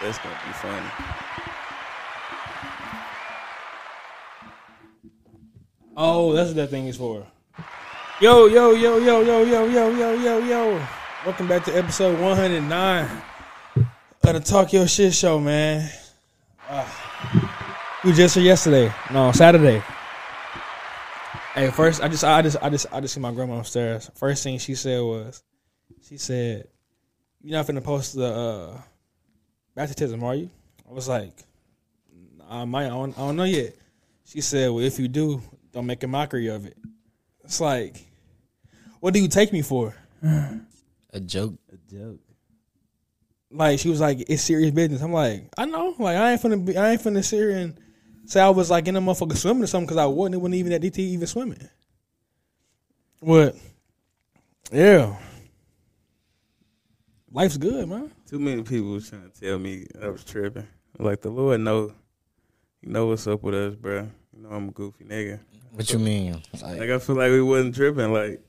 That's gonna be funny. Oh, that's what that thing is for. Yo, yo, yo, yo, yo, yo, yo, yo, yo, yo. Welcome back to episode 109 of the Talk Your Shit Show, man. Uh, we just here yesterday. No, Saturday. Hey, first I just I just I just I just see my grandma upstairs. First thing she said was, she said, "You're not finna post the uh, baptism, are you?" I was like, I might. I don't, I don't know yet. She said, "Well, if you do, don't make a mockery of it." It's like, what do you take me for? A joke. A joke. Like she was like, "It's serious business." I'm like, I know. Like I ain't finna be. I ain't finna sit here and say I was like in a motherfucker swimming or something because I wasn't. It wasn't even that DT even swimming. What? Yeah. Life's good, man. Too many people was trying to tell me I was tripping. Like the Lord know, you know what's up with us, bro. You know I'm a goofy nigga. What you mean? Like, Like I feel like we wasn't tripping. Like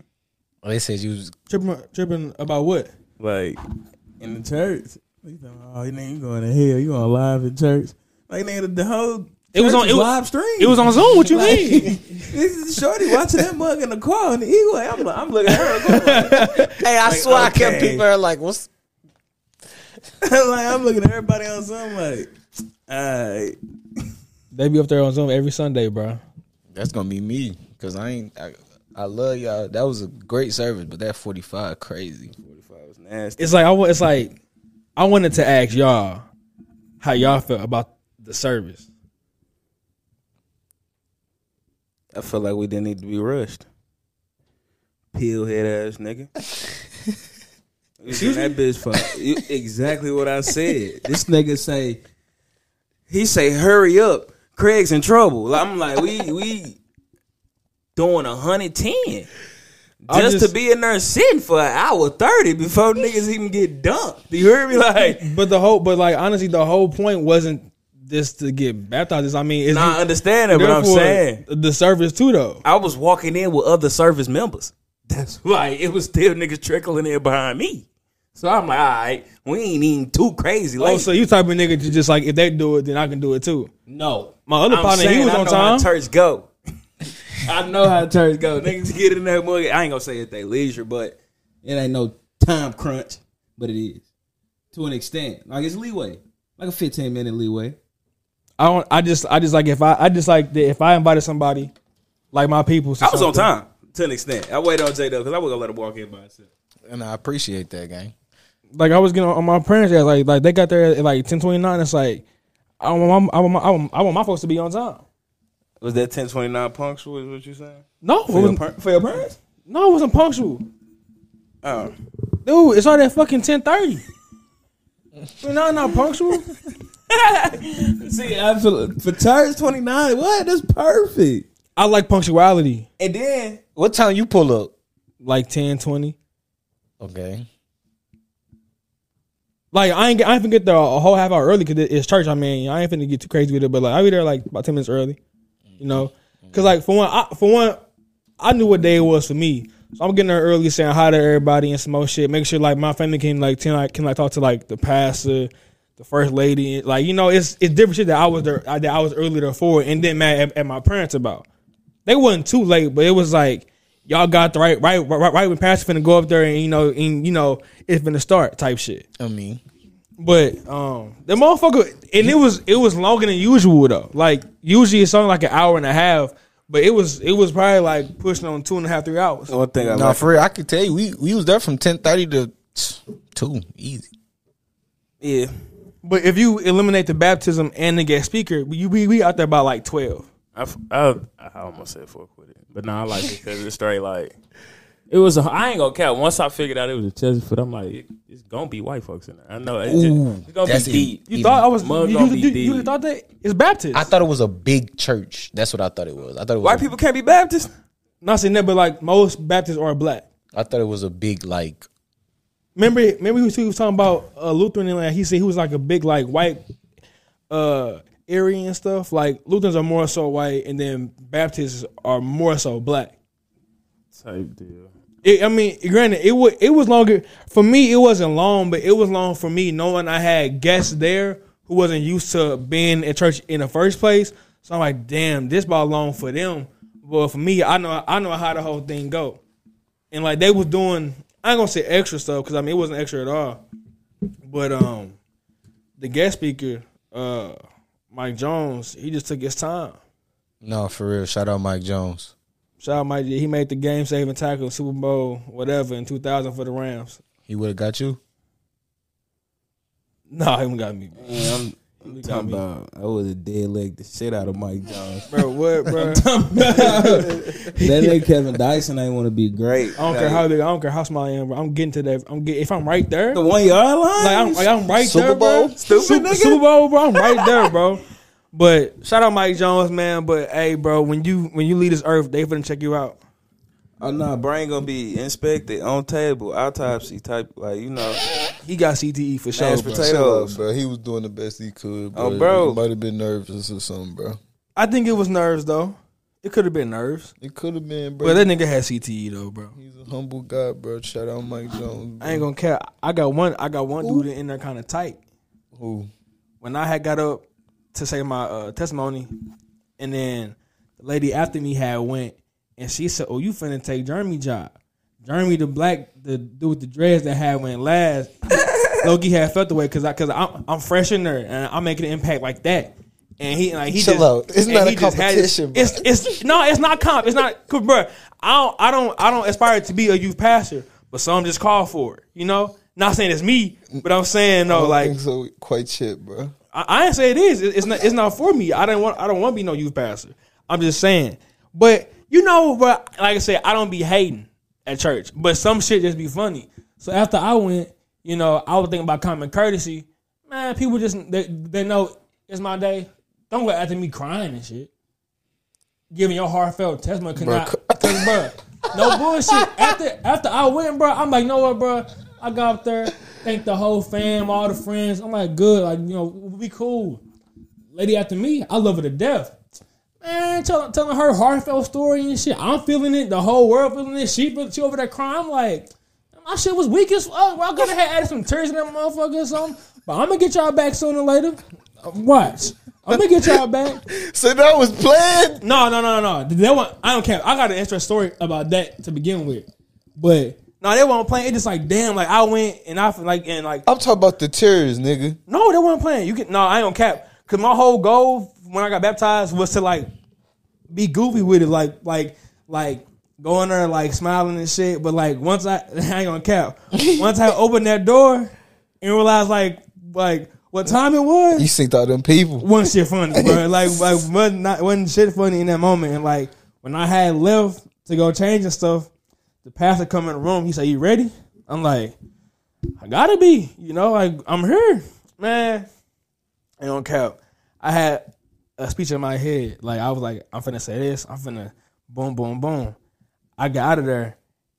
oh, they said you was Tripping, tripping about what? like in the church. You know, oh, you nigga, you going to hell? You going live in church? Like nigga, the whole It was on- it was- live stream. It was on Zoom. What you Like, mean? this is shorty watching that mug in the car on the E-way. I'm, like- I'm looking at her. Like, Hey, I swear I kept people are like, what's like I'm looking at everybody on Zoom. Like, alright. They be up there on Zoom every Sunday, bro. that's gonna be me? Cause I ain't I, I love y'all. That was a great service, but that forty five crazy. 45 was nasty. It's like I it's like I wanted to ask y'all how y'all felt about the service. I feel like we didn't need to be rushed. Peel head ass nigga. Excuse that bitch for you- exactly what I said. This nigga say he say hurry up. Craig's in trouble. I'm like we we doing a hundred ten. Just, just- to be in there sitting for an hour thirty before niggas even get dumped. You hear me? Like, But the whole, but like honestly, the whole point wasn't just to get baptized. I mean, it's nah, I understand but I'm saying the service too, though. I was walking in with other service members. That's like it was still niggas trickling in behind me. So I'm like, all right, we ain't even too crazy. Oh, Like, so you type of nigga to just like if they do it, then I can do it too. no, My other I'm partner, he was I on know how time. church go. I know how church go. Niggas get in that mug. I ain't gonna say at they leisure, but it ain't no time crunch. But it is to an extent. Like it's leeway, like a 15 minute leeway. I don't. I just, I just like if I, I just like that if I invited somebody, like my people. I was on time to an extent. I waited on J Dub because I wasn't gonna let him walk in by himself. And I appreciate that, gang. Like I was getting on my parents, ass, like like they got there at like ten twenty nine. It's like I want, my, I want, my, I want, I want my folks to be on time. Was that 1029 punctual? Is what you saying? No, it For your, wasn't, par- for your parents? no, it wasn't punctual. Oh. Dude, it's started at fucking ten thirty. We're not not punctual. See, I feel for church 29, what? That's perfect. I like punctuality, And then What time you pull up? like 10, 20. Okay. Like I ain't, I ain't finna get there a whole half hour early because it's church. I mean, I ain't finna get too crazy with it, but like I be there like about ten minutes early, you know, because like for one, I, for one, I knew what day it was for me, so I'm getting there early, saying hi to everybody and some more shit. Make sure like my family can like can like can like talk to like the pastor, the first lady, like you know, it's it's different shit that I was there that I was early there for, and then mad at, at my parents about. They wasn't too late, but it was like y'all got the right right right, right when pastor finna go up there and you know and you know it's finna start type shit. I mean, But um, the motherfucker, and it was it was longer than usual though. Like usually it's only like an hour and a half, but it was it was probably like pushing on two and a half three hours. one thing I no, like, for real, I could tell you, we we was there from ten thirty to two, easy. yeah, But if you eliminate the baptism and the guest speaker, we we, we out there by like twelve. I, f- I, I almost said fuck with it, but no, I like it because it's straight like it was. A, I ain't gonna count. Once I figured out it was a Chesterfield, I'm like, it, it's gonna be white folks in there. I know it's, Ooh, it's gonna be it. deep. You Even- thought I was Mug you, gonna you, be you, you thought that it's Baptist. I thought it was a big church. That's what I thought it was. I thought it was White a- people can't be Baptist. Not saying that, but like most Baptists are black. I thought it was a big like. Remember, remember he was, he was talking about uh, Lutheran and like, he said he was like a big like white uh Aryan and stuff. Like Lutherans are more so white, and then Baptists are more so black. Type deal. It, I mean, granted, it was it was longer for me. It wasn't long, but it was long for me knowing I had guests there who wasn't used to being at church in the first place. So I'm like, damn, this ball long for them. But for me, I know I know how the whole thing go, and like they was doing. I ain't gonna say extra stuff because I mean it wasn't extra at all. But um, the guest speaker, uh, Mike Jones, he just took his time. No, for real. Shout out Mike Jones. Shout out Mike. He made the game saving tackle, Super Bowl, whatever, in 2000 for the Rams. He would have got you. No, he ain't got me, Man, I'm, I'm He got talking me. about I would have dead leg the shit out of Mike Jones. bro. What, bro? that nigga Kevin Dyson ain't want to be great. I don't care how big. I don't care how small I am, bro. I'm getting to that. I'm get, if I'm right there, the one yard line. like I'm, like I'm right Super there, bro. Bowl? Stupid Super, nigga. Super Bowl, bro. I'm right there, bro. But shout out Mike Jones, man. But hey, bro, when you when you leave this earth, they finna check you out. Oh no, brain gonna be inspected on table, autopsy type, like you know. He got CTE for sure. Mashed bro. potato. Chill out, Potatoes. bro. He was doing the best he could. Oh, Bro. bro. Might have been nervous or something, bro. I think it was nerves though. It could have been nerves, It could have been, bro. but that nigga had CTE though, bro. He's a humble guy, bro. Shout out Mike Jones. Bro. I ain't gonna care. I got one. I got one dude in there kind of tight. Who? when I had got up to say my uh, testimony, and then the lady after me had went, and she said, "Oh, you finna take Jeremy job." Jeremy, the black, the dude with the dreads that had went last, Loki had felt the way because I because I'm I'm fresh in there and I'm making an impact like that. And he like he Chill just, out. It's not a he just competition, bro. It's it's no, it's not comp. It's not, cause, bro. I don't I don't I don't aspire to be a youth pastor, but some just call for it. You know, not saying it's me, but I'm saying no, like think so. Quite shit, bro. I, I ain't say it is. It- It's not. It's not for me. I don't want. I don't want to be no youth pastor. I'm just saying. But you know, but like I said, I don't be hating at church. But some shit just be funny. So after I went, you know, I was thinking about common courtesy. Man, people just they, they know it's my day. Don't go after me crying and shit. Giving your heartfelt testimony, cause, Bro, I, cause bro, no bullshit. After after I went, bro, I'm like, you know what, bro? I got up there, thank the whole fam, all the friends. I'm like, good, like you know, we cool. Lady after me, I love her to death. Man, tell, telling her heartfelt story and shit. I'm feeling it. The whole world feeling it. She, she over there crying. I'm like, my shit was weak as fuck. Bro. I could have added some tears in that motherfucker or something. But I'm gonna get y'all back sooner or later. Watch. I'm gonna get y'all back. So that was planned. No, no, no, no. That one, I don't care. I got an extra story about that to begin with. But no, they weren't playing. It just like damn, like I went and I like and like. I'm talking about the tears, nigga. no, they weren't playing. You can no, I ain't gonna cap. Cause my whole goal when I got baptized was to like be goofy with it, like like like going there like smiling and shit. But like once I, I ain't gonna cap. once I opened that door and realized like like what time it was, You synced all them people. wasn't shit funny, bro. Like, like wasn't not wasn't shit funny in that moment. And like when I had left to go change and stuff, the pastor come in the room. He said, "You ready?" I'm like, "I gotta be." You know, like I'm here, man. I don't cap. I had a speech in my head. Like I was like, "I'm finna say this. I'm finna boom, boom, boom." I got out of there,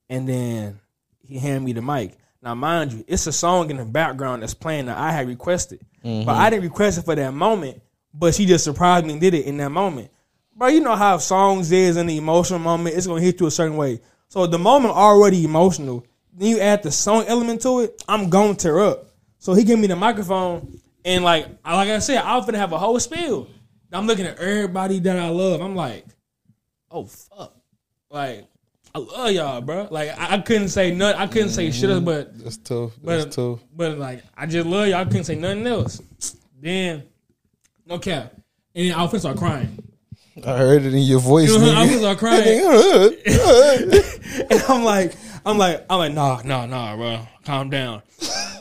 and then he handed me the mic. Now, mind you, it's a song in the background that's playing that I had requested, but mm-hmm. I didn't request it for that moment. But she just surprised me and did it in that moment. Bro, you know how songs is in the emotional moment, it's gonna hit you a certain way. So the moment already emotional, then you add the song element to it, I'm going to tear up. So he gave me the microphone, and like like I said, I was gonna have a whole spiel. I'm looking at everybody that I love. I'm like, oh fuck, like I love y'all, bro. Like I, I couldn't say nothing. I couldn't say shit, else, but That's tough. but That's tough. but like I just love y'all. I couldn't say nothing else. Then no cap, and then was start crying. I heard it in your voice, You know, I was nigga. start crying, and I'm like, I'm like, I'm like, nah, nah, nah, bro, calm down.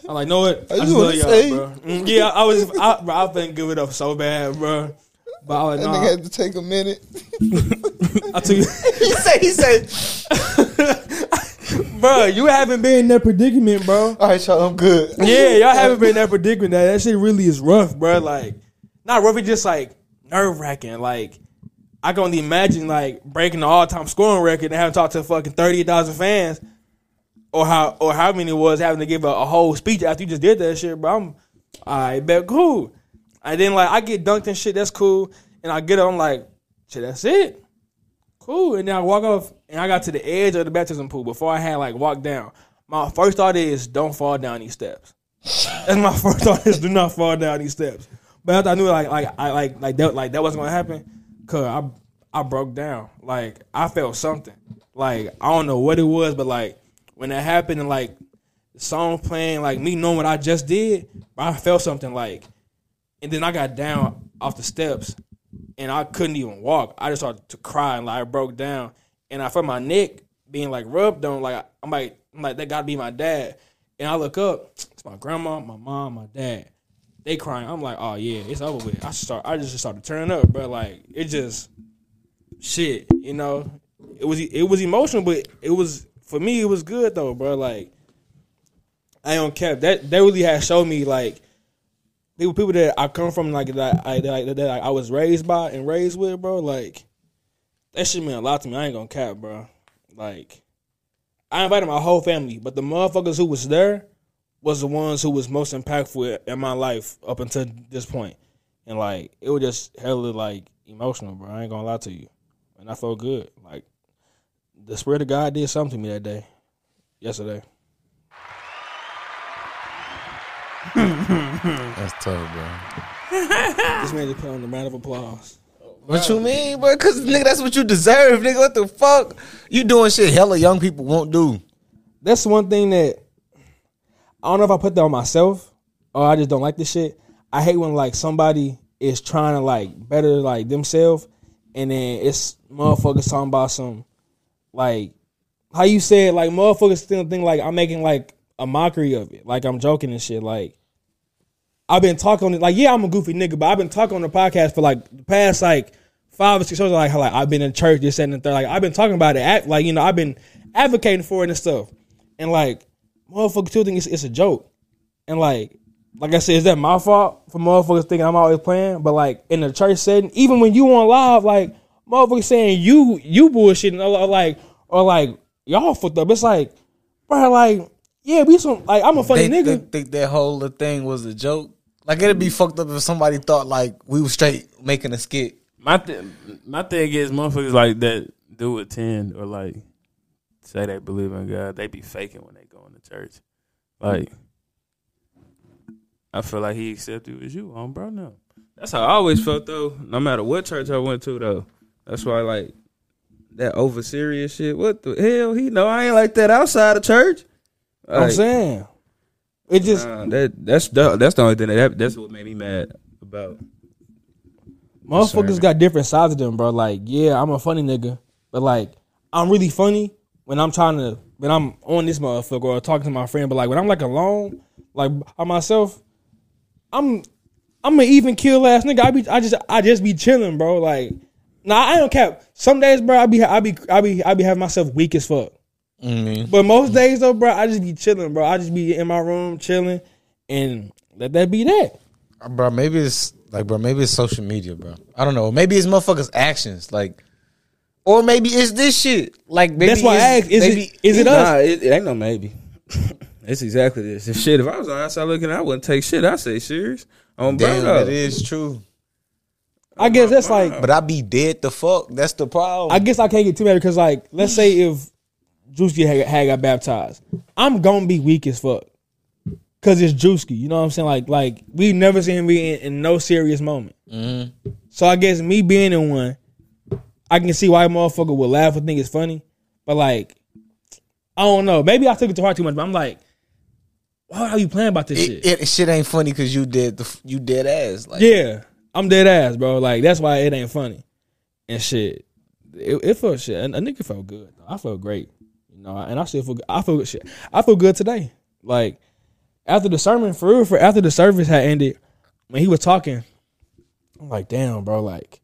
I'm like, know what? I, just love y'all, bro. Mm, yeah, I was, I, bro, I've been give it up so bad, bro. But I was That like, nigga had to take a minute. I took you. he said, he said, bro, you haven't been in that predicament, bro. all right, y'all, I'm good. Yeah, y'all haven't been in that predicament. That that shit really is rough, bro. Like, not rough. It's just like nerve wracking. Like, I can only imagine like breaking the all time scoring record and having to talk to fucking thirty thousand fans, or how or how many it was having to give a, a whole speech after you just did that shit, bro. I'm, I bet cool. And then like I get dunked and shit. That's cool. And I get up. I'm like, shit. That's it. Cool. And then I walk off and I got to the edge of the baptism pool before I had like walked down. My first thought is don't fall down these steps. That's my first thought is do not fall down these steps. But after I knew like like I like like that like that wasn't gonna happen, cause I I broke down. Like I felt something. Like I don't know what it was, but like when that happened and like the song playing, like me knowing what I just did, I felt something like and then I got down off the steps and I couldn't even walk. I just started to cry and like I broke down. And I felt my neck being like rubbed on, like I'm like I'm like that gotta be my dad. And I look up, it's my grandma, my mom, my dad. They crying. I'm like, oh yeah, it's over with. I start I just started turning up, bro. Like it just shit, you know. It was it was emotional, but it was for me it was good though, bro. Like I don't care. That that really has showed me like people people that I come from like that I that, that I was raised by and raised with, bro. Like that shit mean a lot to me. I ain't gonna cap, bro. Like I invited my whole family, but the motherfuckers who was there was the ones who was most impactful in my life up until this point. And like it was just hella like emotional, bro. I ain't gonna lie to you. And I felt good. Like the spirit of God did something to me that day. Yesterday. That's tough, bro. This made it put on the round of applause. What you mean, bro? Cause nigga, that's what you deserve, nigga. What the fuck? You doing shit hella young people won't do. That's one thing that I don't know if I put that on myself or I just don't like this shit. I hate when like somebody is trying to like better like themselves and then it's motherfuckers talking about some like how you said like motherfuckers still think like I'm making like a mockery of it. Like I'm joking and shit. Like I've been talking on it. Like, yeah, I'm a goofy nigga, but I've been talking on the podcast for like the past like five or six shows. Like, how like I've been in church, this and the third. Like, I've been talking about it. Act, like, you know, I've been advocating for it and stuff. And like, motherfuckers still think it's, it's a joke. And like, like I said, is that my fault for motherfuckers thinking I'm always playing? But like in the church setting, even when you on live, like motherfuckers saying you you bullshitting or like or like y'all fucked up. It's like, bro, like yeah, we some like I'm a funny they, nigga. They think that whole little thing was a joke. Like it'd be fucked up if somebody thought like we was straight making a skit. My th- my thing is motherfuckers like that do attend or like say they believe in God. They be faking when they go into church. Like I feel like he accepted you as you on bro now. That's how I always felt though. No matter what church I went to though. That's why like that over serious shit. What the hell? He know I ain't like that outside of church. I'm saying. It just nah, that that's the, that's the only thing that that's what made me mad about. Motherfuckers got different sides of them, bro. Like, yeah, I'm a funny nigga, but like, I'm really funny when I'm trying to when I'm on this motherfucker or talking to my friend. But like, when I'm like alone, like by myself, I'm I'm an even kill ass nigga. I be I just I just be chilling, bro. Like, nah, I don't cap. Some days, bro, I be I be I be I be having myself weak as fuck. Mm-hmm. But most days though, bro, I just be chilling, bro. I just be in my room chilling, and let that be that. Bro, maybe it's like, bro, maybe it's social media, bro. I don't know. Maybe it's motherfuckers' actions, like, or maybe it's this shit. Like, maybe That's why I it's- asked, is maybe, it is it us? Nah, it, it ain't no maybe. it's exactly this. If shit, if I was outside looking, I wouldn't take shit. I say serious. On Damn, bro. that is true. I guess that's like But I be dead the fuck. That's the problem. I guess I can't get too mad because, like, let's say if Juicy had, had got baptized, I'm gonna be weak as fuck because it's Juicy. You know what I'm saying? Like, like we never seen him be in, in no serious moment. Mm-hmm. So I guess me being in one, I can see why a motherfucker would laugh and think it's funny. But like, I don't know. Maybe I took it to heart too much. But I'm like, why are you playing about this shit? it, it, shit ain't funny because you did the you dead ass. Like, Yeah, I'm dead ass, bro. Like that's why it ain't funny and shit. It, it felt shit. A, a nigga felt good. I felt great, know. And I still feel. I feel. Shit. I feel good today. Like after the sermon, for real, for after the service had ended, when he was talking, I'm like, damn, bro. Like,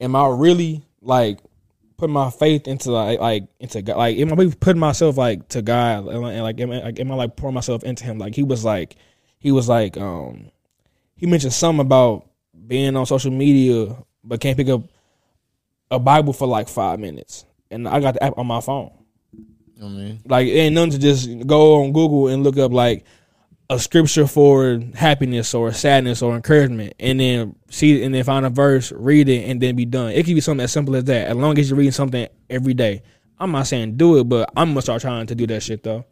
am I really like putting my faith into like like into God? Like, am I really putting myself like to God and and, like am, I, like am I like pouring myself into Him? Like he was like he was like um he mentioned something about being on social media but can't pick up a Bible for like five minutes. And I got the app on my phone. I mean, Like it ain't nothing to just go on Google and look up like a scripture for happiness or sadness or encouragement and then see and then find a verse, read it, and then be done. It could be something as simple as that. As long as you're reading something every day. I'm not saying do it, but I'm gonna start trying to do that shit though.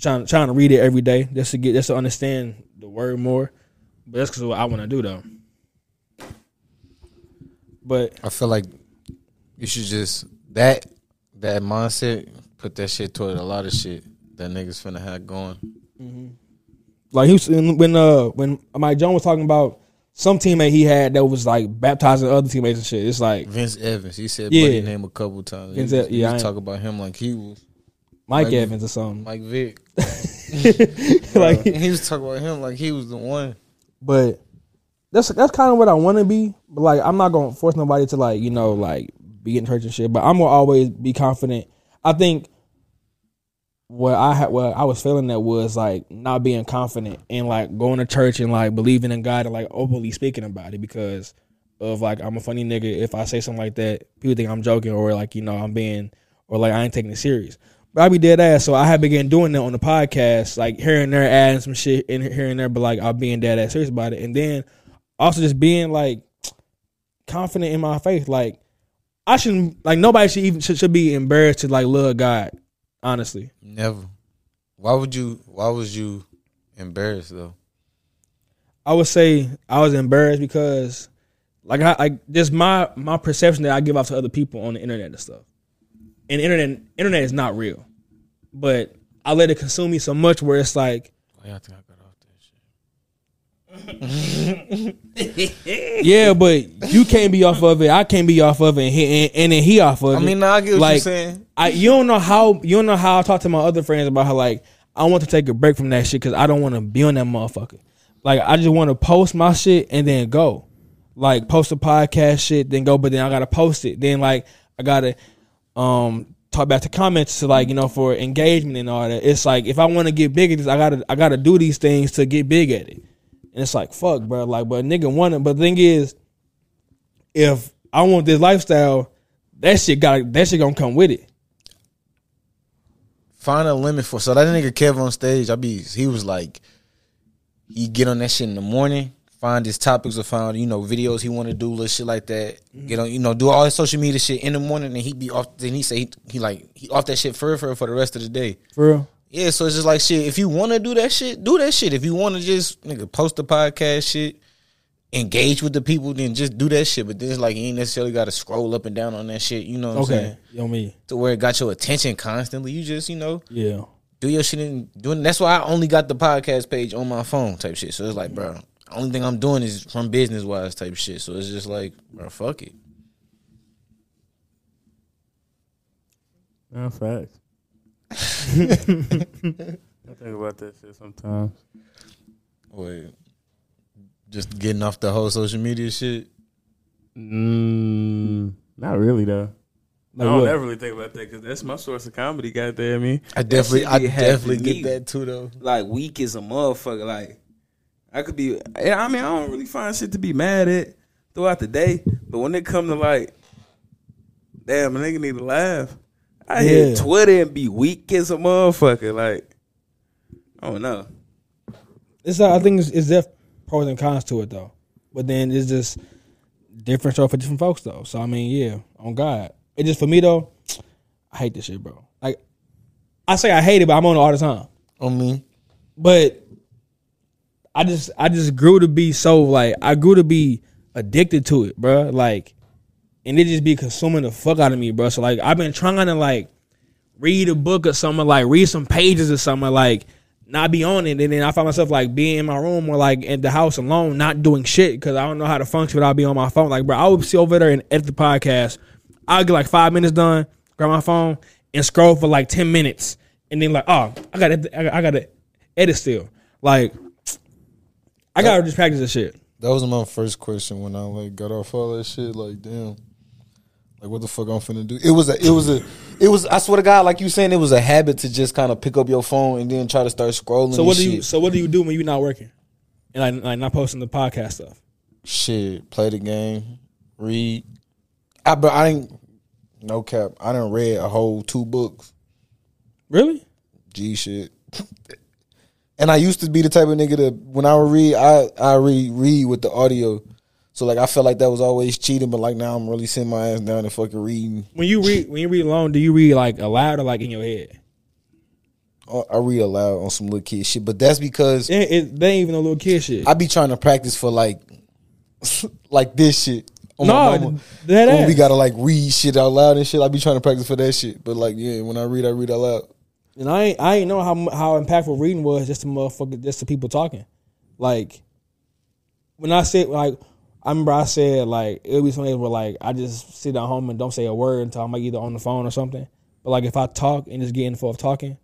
Trying trying to read it every day just to get just to understand the word more. But that's because what I want to do though. But I feel like you should just that that mindset put that shit toward a lot of shit that niggas finna have going. like he was when uh when Mike Jones was talking about some teammate he had that was like baptizing other teammates and shit. It's like Vince Evans, he said Yeah. buddy name a couple times. Vince he, he yeah, I was talk about him like he was Mike Like- Evans or something. Mike Vick. like he was talking about him like he was the one. But that's that's kind of what I want to be. But like, I'm not gonna force nobody to like you know like be in church and shit. But I'm gonna always be confident. I think what I had, what I was feeling that was like not being confident and like going to church and like believing in God and like openly speaking about it because of like I'm a funny nigga. If I say something like that, people think I'm joking or like you know I'm being or like I ain't taking it serious. But I be dead ass. So I have began doing that on the podcast, like here and there, adding some shit in here and there, but like I'm being dead ass serious about it. And then also just being like confident in my faith. Like I shouldn't like nobody should even should, should be embarrassed to like love God. Honestly, Never. Why would you why was you embarrassed though? I would say I was embarrassed because like I like just my my perception that I give off to other people on the internet and stuff. And internet internet is not real. But I let it consume me so much where it's like oh, Why y'all think I got off that shit? Yeah, but you can't be off of it. I can't be off of it, and, he, and, and then he off of it. I mean, nah, I get what like, you're saying. I you don't know how you don't know how I talk to my other friends about how like I want to take a break from that shit because I don't want to be on that motherfucker. Like I just want to post my shit and then go, like post a podcast shit, then go. But then I gotta post it. Then like I gotta um talk back to comments to like you know for engagement and all that. It's like if I want to get big at this, I gotta I gotta do these things to get big at it. And it's like fuck, bro. Like, but nigga want it. But the thing is, if I want this lifestyle, that shit got that shit gonna come with it. Find a limit for so that nigga Kev on stage. I be he was like he get on that shit in the morning, find his topics or find you know videos he want to do, little shit like that. Mm-hmm. Get on you know do all his social media shit in the morning, and he be off. Then he say he, he like he off that shit for for for the rest of the day. For real. Yeah, so it's just like shit. If you want to do that shit, do that shit. If you want to just nigga post the podcast shit, engage with the people, then just do that shit. But then it's like you ain't necessarily got to scroll up and down on that shit. You know what I'm Okay. saying? Yo me. To where it got your attention constantly. You just you know Yeah. do your shit and doing. That's why I only got the podcast page on my phone type shit. So it's like, bro, only thing I'm doing is from business wise type shit. So it's just like, bro, fuck it. Nah, facts. I think about that shit sometimes. Wait, just getting off the whole social media shit. Mm, not really though. Like I don't what? ever really think about that because that's my source of comedy. Goddamn me. I definitely, I be having definitely me. get that too though. like weak as a motherfucker. Like I could be. I mean, I don't really find shit to be mad at throughout the day, but when it come to like, damn, a nigga need to laugh. I Yeah. hit Twitter and be weak as a motherfucker. Like, I don't know. It's uh, I think it's, it's def pros and cons to it though. But then it's just different stuff for different folks though. So I mean, yeah, on God. It just for me though, I hate this shit, bro. Like I say I hate it, but I'm on it all the time. On me, But I just I just grew to be so like I grew to be addicted to it, bro. Like, and it just be consuming the fuck out of me, bro. So like I've been trying to like read a book or something, like read some pages or something, like not be on it, and then I find myself like being in my room or like in the house alone, not doing shit because I don't know how to function without being on my phone. Like, bro, I would sit over there and edit the podcast. I'll get like five minutes done, grab my phone and scroll for like ten minutes, and then like, oh, I got I got to edit still. Like, I gotta just practice this shit. That was my first question when I like got off all that shit. Like, damn, like what the fuck I'm finna do? It was a, it was a, it was. I swear to God, like you saying, it was a habit to just kind of pick up your phone and then try to start scrolling. So what do shit. you so what do you do when you're not working and like, like not posting the podcast stuff? Shit, play the game, read. I but I didn't. No cap, I didn't read a whole two books. Really? G shit. and I used to be the type of nigga that when I would read, I I read read with the audio. So like I felt like that was always cheating, but like now I'm really sitting my ass down and fucking reading. When you read when you read alone, do you read like aloud or like in your head? I I read aloud on some little kid shit, but that's because It, it, they ain't even a little kid shit. I be trying to practice for like like this shit. On no, my that When we gotta like read shit out loud and shit. I be trying to practice for that shit. But like yeah, when I read, I read out loud. And I ain't, I ain't know how how impactful reading was just to motherfucker just to people talking. Like when I said like I remember I said like it would be some days where like I just sit at home and don't say a word until I'm like either on the phone or something. But like if I talk and just get in the flow of talking,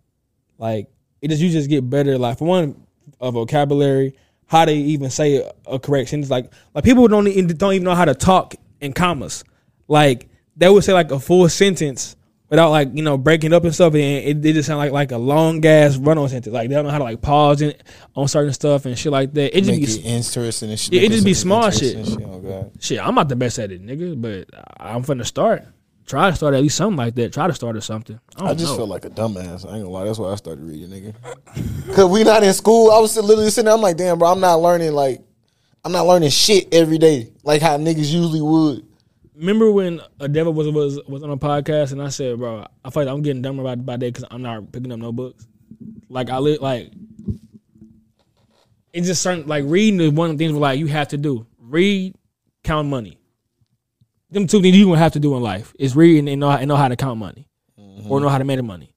like it just you just get better. Like for one, a vocabulary, how to even say a, a correct sentence. Like like people don't even, don't even know how to talk in commas. Like they would say like a full sentence without like you know breaking up and stuff, and it, it just sound like like a long ass run on sentence. Like they don't know how to like pause in, on certain stuff and shit like that. It just Make be it interesting and shit. Yeah, it just be small interesting shit. Oh god. shit. I'm not the best at it, nigga, but I'm finna start. Try to start at least something like that. Try to start at something. I, don't I just know. felt like a dumbass. I ain't gonna lie. That's why I started reading, nigga. Cause we not in school. I was literally sitting there. I'm like, damn, bro. I'm not learning like, I'm not learning shit every day like how niggas usually would. Remember when a devil was was was on a podcast and I said, bro, I feel like I'm getting dumber by by day because I'm not picking up no books. Like I li- like it's just certain like reading is one of the things where like you have to do. Read, count money. Them two things you gonna have to do in life is read and know and know how to count money or mm-hmm. know how to manage money.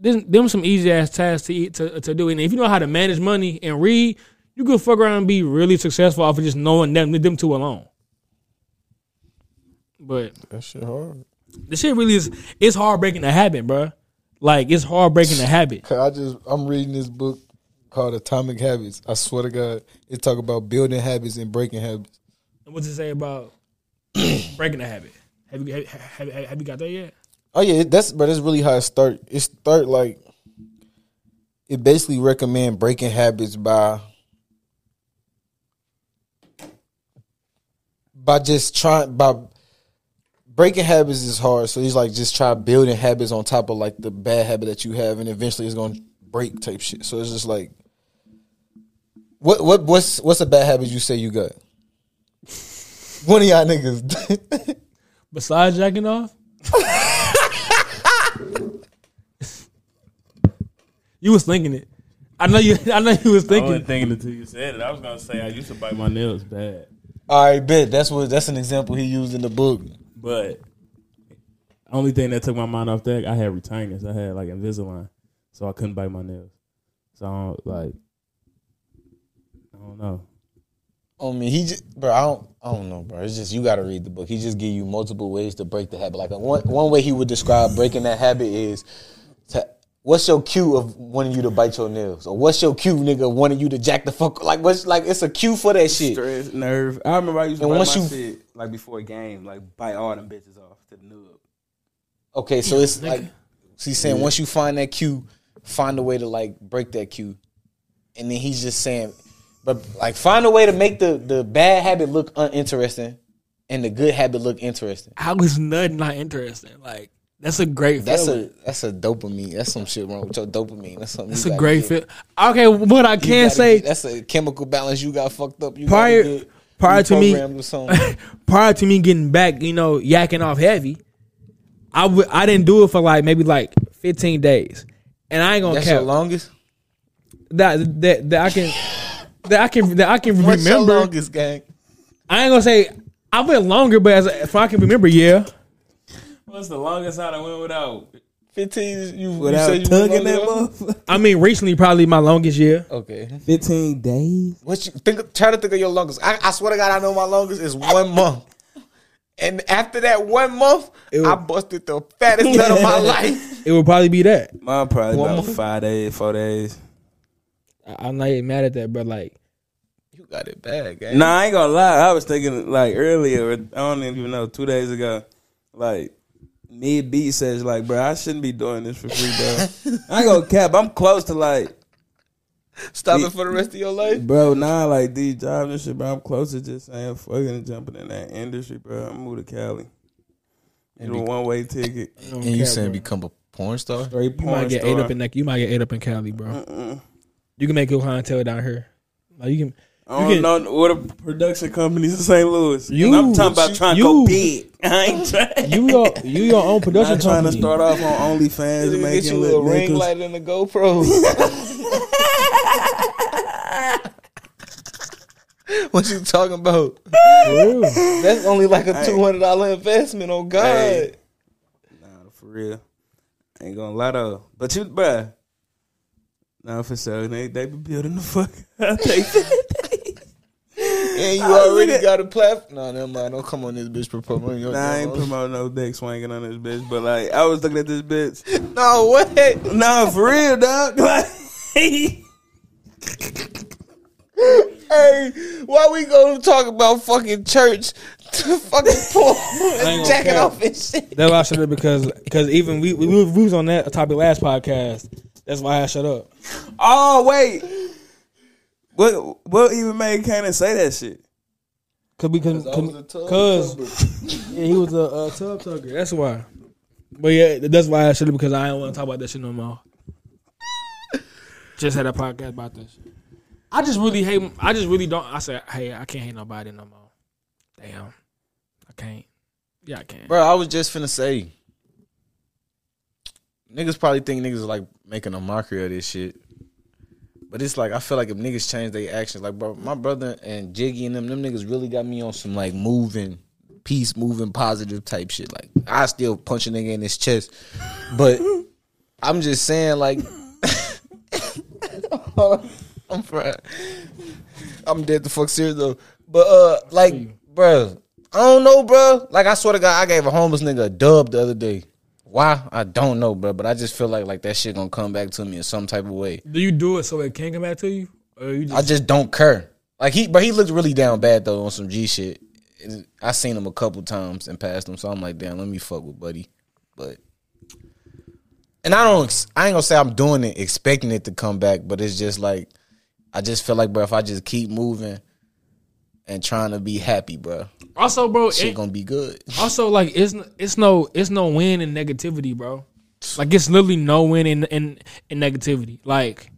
Them, them some easy ass tasks to, eat, to to do. And if you know how to manage money and read, you could fuck around and be really successful off of just knowing them them two alone. But That shit hard. the shit really is it's hard breaking the habit, bro. Like it's hard breaking the habit. I just I'm reading this book called Atomic Habits. I swear to God, it talk about building habits and breaking habits. And what's it say about breaking the habit? Have you have, have, have you got that yet? Oh yeah, that's but that's really how it start. It start like it basically recommend breaking habits by by just trying by breaking habits is hard. So he's like just try building habits on top of like the bad habit that you have, and eventually it's gonna break type shit. So it's just like what what what's what's a bad habit you say you got? One of y'all niggas. Besides jacking off? you was thinking it. I know you I know you was thinking. I thinking wasn't thinking until you said it. I was gonna say I used to bite my nails bad, All right, bet that's what that's an example he used in the book. But only thing that took my mind off that I had retainers. I had like Invisalign, so I couldn't bite my nails. So I don't, like, I don't know. I mean, he just, bro. I don't, I don't know, bro. It's just you got to read the book. He just give you multiple ways to break the habit. Like one, one way he would describe breaking that habit is, to, what's your cue of wanting you to bite your nails, or what's your cue, nigga, wanting you to jack the fuck? Like what's like it's a cue for that shit. Stress, nerve. I remember I used to And bite once my you- shit like before a game, like bite all them bitches off to the nub. Okay, so it's like he's saying once you find that cue, find a way to like break that cue, and then he's just saying, but like find a way to make the the bad habit look uninteresting, and the good habit look interesting. how is nothing not interesting? Like that's a great That's feeling. a that's a dopamine. That's some shit wrong with your dopamine. That's something. That's a great feel. Okay, what I can gotta say get- that's a chemical balance you got fucked up. You prior get prior to me reprogrammed or something. prior to me getting back, you know, yakking off heavy, I would I didn't do it for like maybe like 15 days. And I ain't gonna That's cap your longest. that that that I can that I can that I can What's your remember. longest gang? I ain't gonna say I went longer, but as if I can remember, yeah. What's the longest out I went without? Fifteen. You Without you say you tugging that longer? motherfucker. I mean, recently probably my longest year. Okay. 15 days. What you think? Try to think of your longest. I, I swear to God, I know my longest is one month. And after that one month, I busted the fattest nut of my life. It would probably be that. Mine probably One about more. five days, four days. I- I'm not even mad at that, but like You got it bad, gang. Nah, I ain't gonna lie. I was thinking like earlier, I don't even know, two days ago, like mid beat says like, bro, I shouldn't be doing this for free, bro. I ain't gonna cap. I'm close to like, stopping it for the rest of your life. bro. Now like these jobs and shit, bro. I'm close to just saying fucking jumping in that industry, bro. I'm move to Cali. Get a one way ticket. I don't And you care, saying bro. become a porn star? Straight you porn might get star. ate up in that. You might get ate up in Cali, bro. Mm-mm. You can make your clientele down here. Like you can I don't can- know what a production companies in St. Louis. You- I'm talking about trying to you- go big. I ain't trying. You your you your own production not trying to start off on OnlyFans and Get making you a little ring niggas. light and the GoPro. what you talking about? Real. That's only like a two hundred dollar investment on God. Hey. Nah, for real. Ain't gonna lie though. But you, bruh. Nah, for sure. They they be building the fuck out. They, And you I already got a platform. No, never mind. Don't come on this bitch promoting your. nah, I ain't promoting no dick swinging on this bitch. But like, I was looking at this bitch. No way. Nah, for real, dog. Like, Hey, why we gonna talk about fucking church to fucking pool ain't and gonna jacking off and shit? That's why I shut up because because even we, we we was on that topic last podcast. That's why I shut up. oh wait. What what even made Cannon say that shit? Cause cause, cause yeah, he was a, a tub tugger. That's why. But yeah, that's why I shut up because I don't want to talk about that shit no more. Just had a podcast about this. I just really hate. I just really don't. I said, hey, I can't hate nobody no more. Damn, I can't. Yeah, I can't. Bro, I was just finna say. Niggas probably think niggas is like making a mockery of this shit. But it's like I feel like if niggas change their actions, like bro, my brother and Jiggy and them, them niggas really got me on some like moving, peace moving, positive type shit. Like I still punch a nigga in his chest, but I'm just saying like, I'm fried. I'm dead the fuck serious though. But uh, like, bro, I don't know, bro. Like I swear to God, I gave a homeless nigga a dub the other day. Why? I don't know, bro. But I just feel like like that shit gonna come back to me in some type of way. Do you do it so it can come back to you, or you just? I just don't care. Like he, but he looked really down bad though on some G shit. I seen him a couple times and passed him, so I'm like, damn, let me fuck with buddy. But and I don't, I ain't gonna say I'm doing it expecting it to come back, but it's just like I just feel like, bro, if I just keep moving and trying to be happy, bro, also, bro, shit it- gonna be good. Also, like it's it's no it's no win in negativity, bro. Like it's literally no win in in in negativity. Like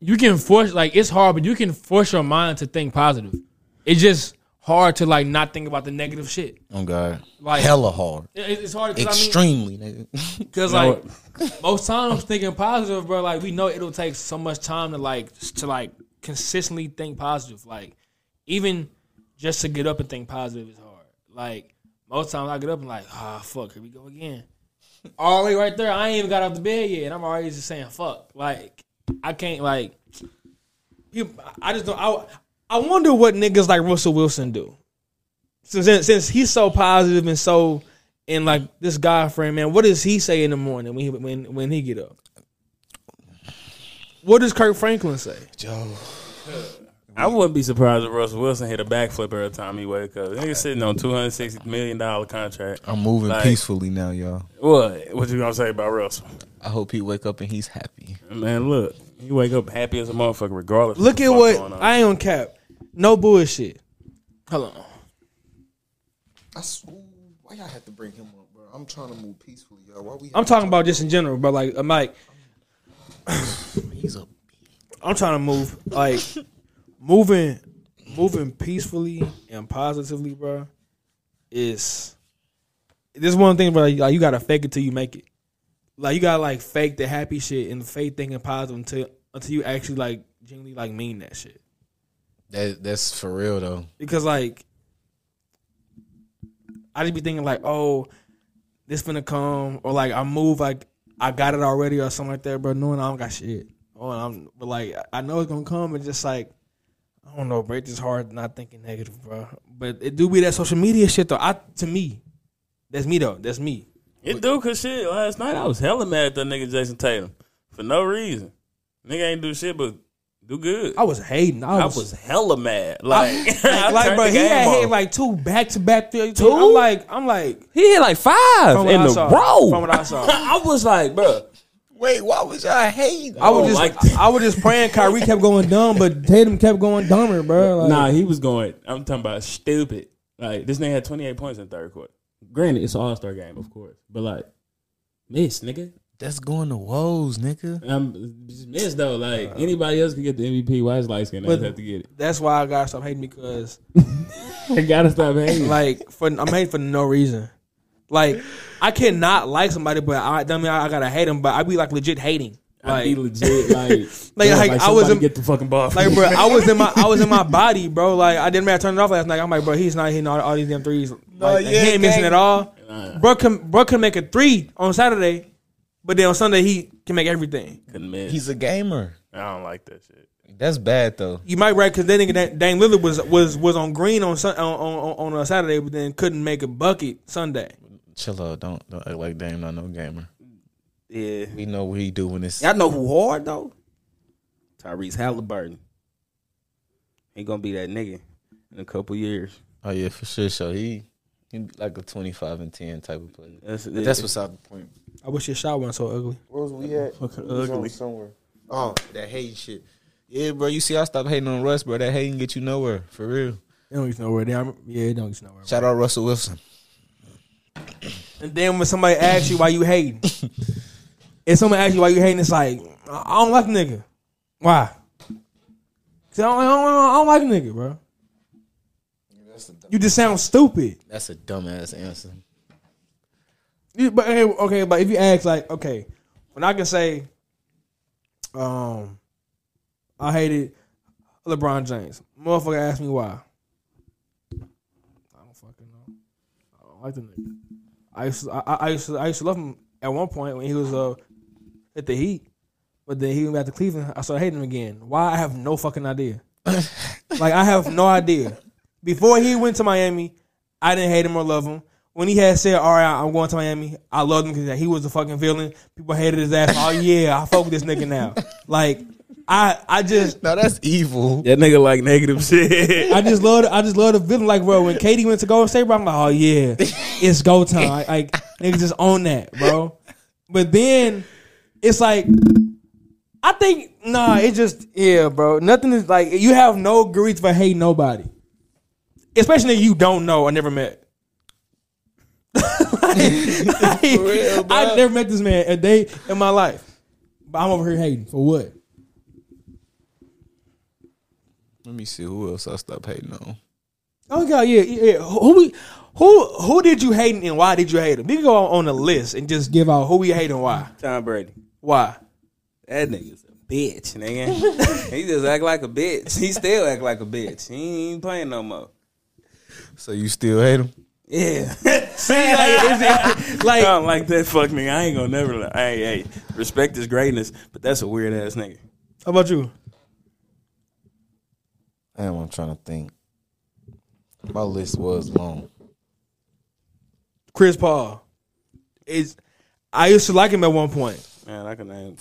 you can force like it's hard, but you can force your mind to think positive. It's just hard to like not think about the negative shit. Oh God, Like- hella hard, It- It's hard because I mean, extremely, nigga. because like most times thinking positive, bro. Like we know it'll take so much time to like to like consistently think positive. Like even just to get up and think positive is hard. Like most times I get up and like, ah, fuck, here we go again. Already right there, I ain't even got out the bed yet, and I'm already just saying fuck. Like I can't like. I just don't. I I wonder what niggas like Russell Wilson do. Since since he's so positive and so and like this guy friend, man, what does he say in the morning when he when when he get up? What does Kirk Franklin say? I wouldn't be surprised if Russell Wilson hit a backflip every time he wake up. Nigga sitting on two hundred sixty million dollar contract. I'm moving Like- peacefully now, y'all. What? What you gonna say about Russell? I hope he wake up and he's happy. Man, look, you wake up happy as a motherfucker regardless. Look the at what going on. I ain't on cap. No bullshit. Hold on. I s- ooh, why y'all have to bring him up, bro? I'm trying to move peacefully, y'all. Why we? I'm talking about just in general, but like I'm like He's a I'm trying to move like moving moving peacefully and positively, bro. Is this one thing, bro? Like you gotta fake it till you make it. Like you gotta like fake the happy shit and fake thinking positive until until you actually like genuinely like mean that shit. that. That's for real though. Because like I just be thinking like, oh, this finna come, or like I move like I got it already or something like that, bro. Knowing I don't got shit. Oh, I'm but like I know it's gonna come and just like I don't know, bro. It's just hard not thinking negative, bro. But it do be that social media shit though. I to me, that's me though. That's me. It do cause shit. Last night I was hella mad at that nigga Jayson Tatum for no reason. Nigga ain't do shit but do good. I was hating. I I was, was hella mad. Like, I like, like bro, he had hit like two back to back. Two. I'm like, I'm like, he hit like five in I the saw. row. From what I saw. I was like, bro, Wait, why was y'all hating? I was Oh, just, like- I was just praying. Kyrie kept going dumb, but Tatum kept going dumber, bro. Like, nah, he was going. I'm talking about stupid. Like this nigga had 28 points in the third quarter. Granted, it's an All Star game, of course, but like, miss nigga. That's going to woes, nigga. I'm just missed though. Like anybody else can get the MVP. Why is light skin But- have to get it? That's why I gotta stop hating because I gotta stop hating. like for I'm hating for no reason. Like I cannot like somebody, but I don't mean I, I gotta hate them. But I be like legit hating. I Like, be legit like Like, yeah, like, I was in- get the fucking ball. like bro, I was in my I was in my body, bro. Like I didn't matter turn it off last night. I'm like, bro, he's not hitting all, all these damn threes. Like, yeah, he ain't missing at all. Nah. Bro can bro can make a three on Saturday, but then on Sunday he can make everything. Couldn't miss. He's a gamer. I don't like that shit. That's bad though. You might right because then nigga that Dame Lillard was was was on green on Sun, on, on on a Saturday, but then couldn't make a bucket Sunday. Chill out. Don't don't act like Dame not no gamer. Yeah. We know what he do when it's. Y'all know who hard though? Tyrese Halliburton. He gonna be that nigga in a couple years. Oh yeah, for sure. So he he like a twenty five and ten type of player. That's But that's beside the point. I wish your shot wasn't so ugly. Where was we at? Fucking We was on ugly. somewhere. Oh, that hate shit. Yeah, bro. You see, I stopped hating on Russ, bro. That hating get you nowhere for real. It don't get you nowhere. Damn, yeah, it don't get you nowhere. Shout out Russell Wilson. And then when somebody asks you why you hating, if someone asks you why you hating, it's like I don't like nigga. Why? 'Cause I don't, I don't, I don't like nigga, bro. You just sound stupid. That's a dumbass answer. You- But hey, okay, but if you ask like, okay, when I can say, um, I hated LeBron James, motherfucker asked me why. I don't fucking know. I don't like the nigga. I used to, I, I- used to, I used to love him at one point when he was uh at the Heat, but then he went back to Cleveland. I started hating him again. Why? I have no fucking idea. like I have no idea. Before he went to Miami, I didn't hate him or love him. When he had said, "All right, I'm going to Miami," I loved him because he was a fucking villain. People hated his ass. Oh yeah, I fuck with this nigga now. Like I, I just, No, that's evil. that nigga like negative shit. I just love, I just love the villain. Like bro, when KD went to Golden State, bro, I'm like, oh yeah, it's go time. Like, like niggas just own that, bro. But then it's like, I think nah, it just yeah, bro. Nothing is like you have no grief for hating nobody, especially if you don't know or never met. Like, like, I never met this man a day in my life, but I'm over here hating for what? Let me see who else I stopped hating on. Oh god, yeah, yeah. Who who who did you hate and why did you hate him? We can go on the list and just give out who we hate and why. Tom Brady. Why? That nigga's a bitch, nigga. he just act like a bitch. He still act like a bitch. He ain't playing no more. So you still hate him? Yeah. See, like, is it, I like don't like that fuck nigga. I ain't gonna never like hey, hey, respect his greatness, but that's a weird ass nigga. how about you? Damn, I'm trying to think. My list was long. Chris Paul. Is I used to like him at one point. Man, I can name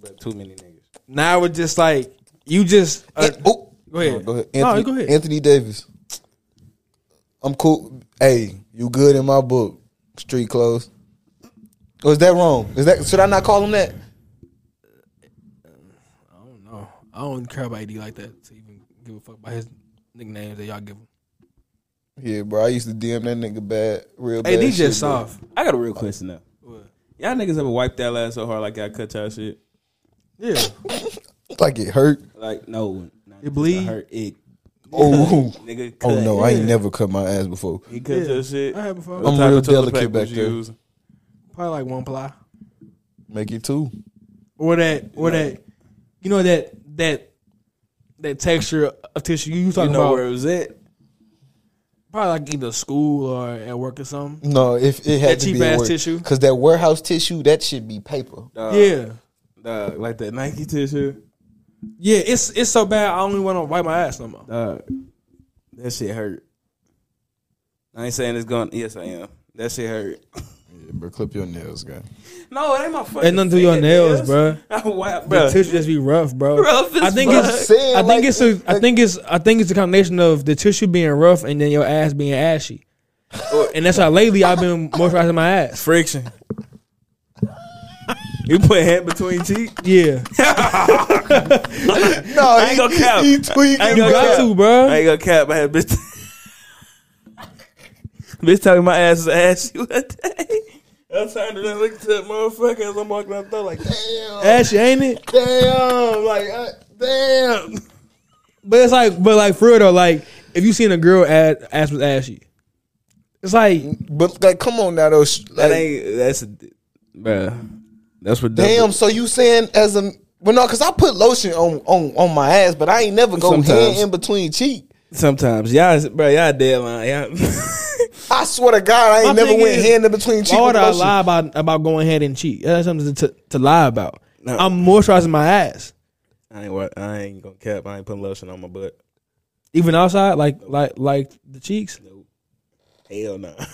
but too many niggas. Now it's just like you just. Uh, oh, go ahead. go ahead. No, Anthony, go ahead. Anthony Davis. I'm cool. Hey, you good in my book? Street clothes. Or is that wrong? Is that should I not call him that? I don't know. I don't care about AD like that to even give a fuck about his nicknames that y'all give him. Yeah, bro. I used to DM that nigga bad, real bad. AD shit, just bro. soft. I got a real question though. What? Y'all niggas ever wiped that ass so hard like I cut y'all shit? Yeah. Like it hurt. Like no, not It just bleed? Hurt it. Oh, Nigga, oh. cut. oh no, I ain't never cut my ass before. He cut Yeah. your shit. I had before. What I'm type real of toilet delicate paper back you there. using? Probably like one ply. Make it two. Or that or that you know that that that texture of tissue you was You talking know about where it was at? probably like either school or at work or something. No, if it had That to cheap be at ass work. tissue? Cause that warehouse tissue, that should be paper. Dog, yeah. dog, like that Nike tissue. Yeah, it's it's so bad I only want to wipe my ass no more. Dog, that shit hurt. I ain't saying it's gonna. Yes, I am. That shit hurt. Yeah, bro, clip your nails, guy. No, it ain't my fucking. Ain't nothing to your nails, bro. wow, The tissue just be rough, bro. Rough as I think fuck. it's Saying I think like- it's a I like- think it's I think it's a combination of the tissue being rough and then your ass being ashy. and that's why lately I've been moisturizing my ass. friction. you put hand between teeth? Yeah, No, I ain't gonna cap. He tweaking. I ain't you gonna got cap. to, bro. I ain't gonna cap. I had bitch. bitch telling my ass is ashy one day. I turned and looked at that motherfucker as I'm walking out the door, like, damn, Ashy, ain't it? damn, like, uh, damn. But it's like, but like for real though, like if you seen a girl ass ass was ashy, it's like But like, come on now, though. sh- That ain't that's a bruh. That's what damn. So you saying as a well, no, because I put lotion on on on my ass, but I ain't never go Sometimes. hand in between cheek. Sometimes y'all, bro, y'all deadline. Y'all. I swear to God, I ain't My never went is, hand in between cheek. why would I lotion. lie about about going ahead and cheek? That's something to, to lie about. No. I'm moisturizing my ass, I ain't. wa- I ain't gonna cap. I ain't putting lotion on my butt. even outside, like like like the cheeks. Hell no.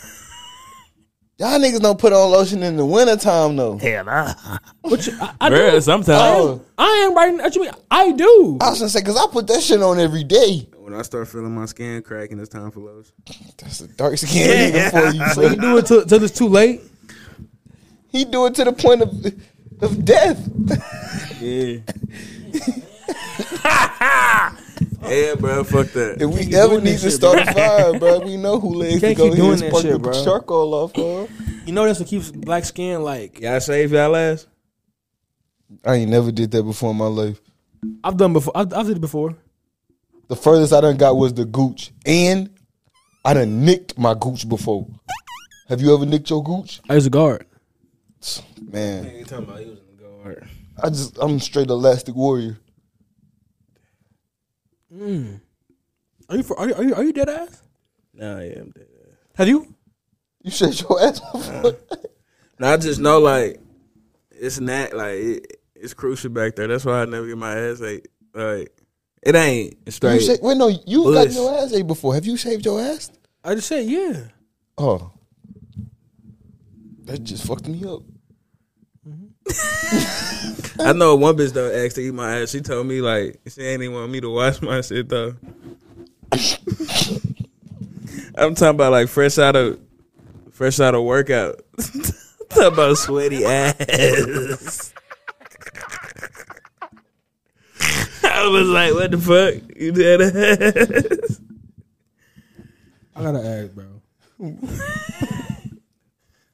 Y'all niggas don't put on lotion in the wintertime though. Hell no. Which I, I Bruh, do. sometimes. Oh, I am right. What you mean? I do. I was gonna say because I put that shit on every day. When I start feeling my skin cracking, it's time for lotion. That's a dark skin nigga for you. So you do it till, till it's too late. He do it to the point of of death. Yeah. yeah, bro. Fuck that. If we ever need to shit, start a fire, bro, we know who legs to Can't go keep doing and that spark shit, the bro. charcoal off. Bro. You know that's what keeps black skin like. Y'all save y'all ass. I ain't never did that before in my life. I've done before. I've, I've did it before. The furthest I done got was the gooch, and I done nicked my gooch before. Have you ever nicked your gooch? I used to guard. Man, You talking about he was in the guard? I just I'm straight elastic warrior. Mm. Are you for, are you are you, are you dead ass? Nah, yeah, I'm dead. Ass. Have you? You shut your ass before. No, I just know like it's not like it, it's crucial back there. That's why I never get my ass ate. Like it ain't You straight. wait, no, you Bush. got your ass ate before. Have you shaved your ass? I just said yeah. Oh, that just fucked me up. Mm-hmm. I know one bitch though asked to eat my ass. She told me like she ain't even want me to wash my shit though. I'm talking about like fresh out of fresh out of workout. talking about sweaty ass. I was like, what the fuck? You dead ass? I gotta ask, bro.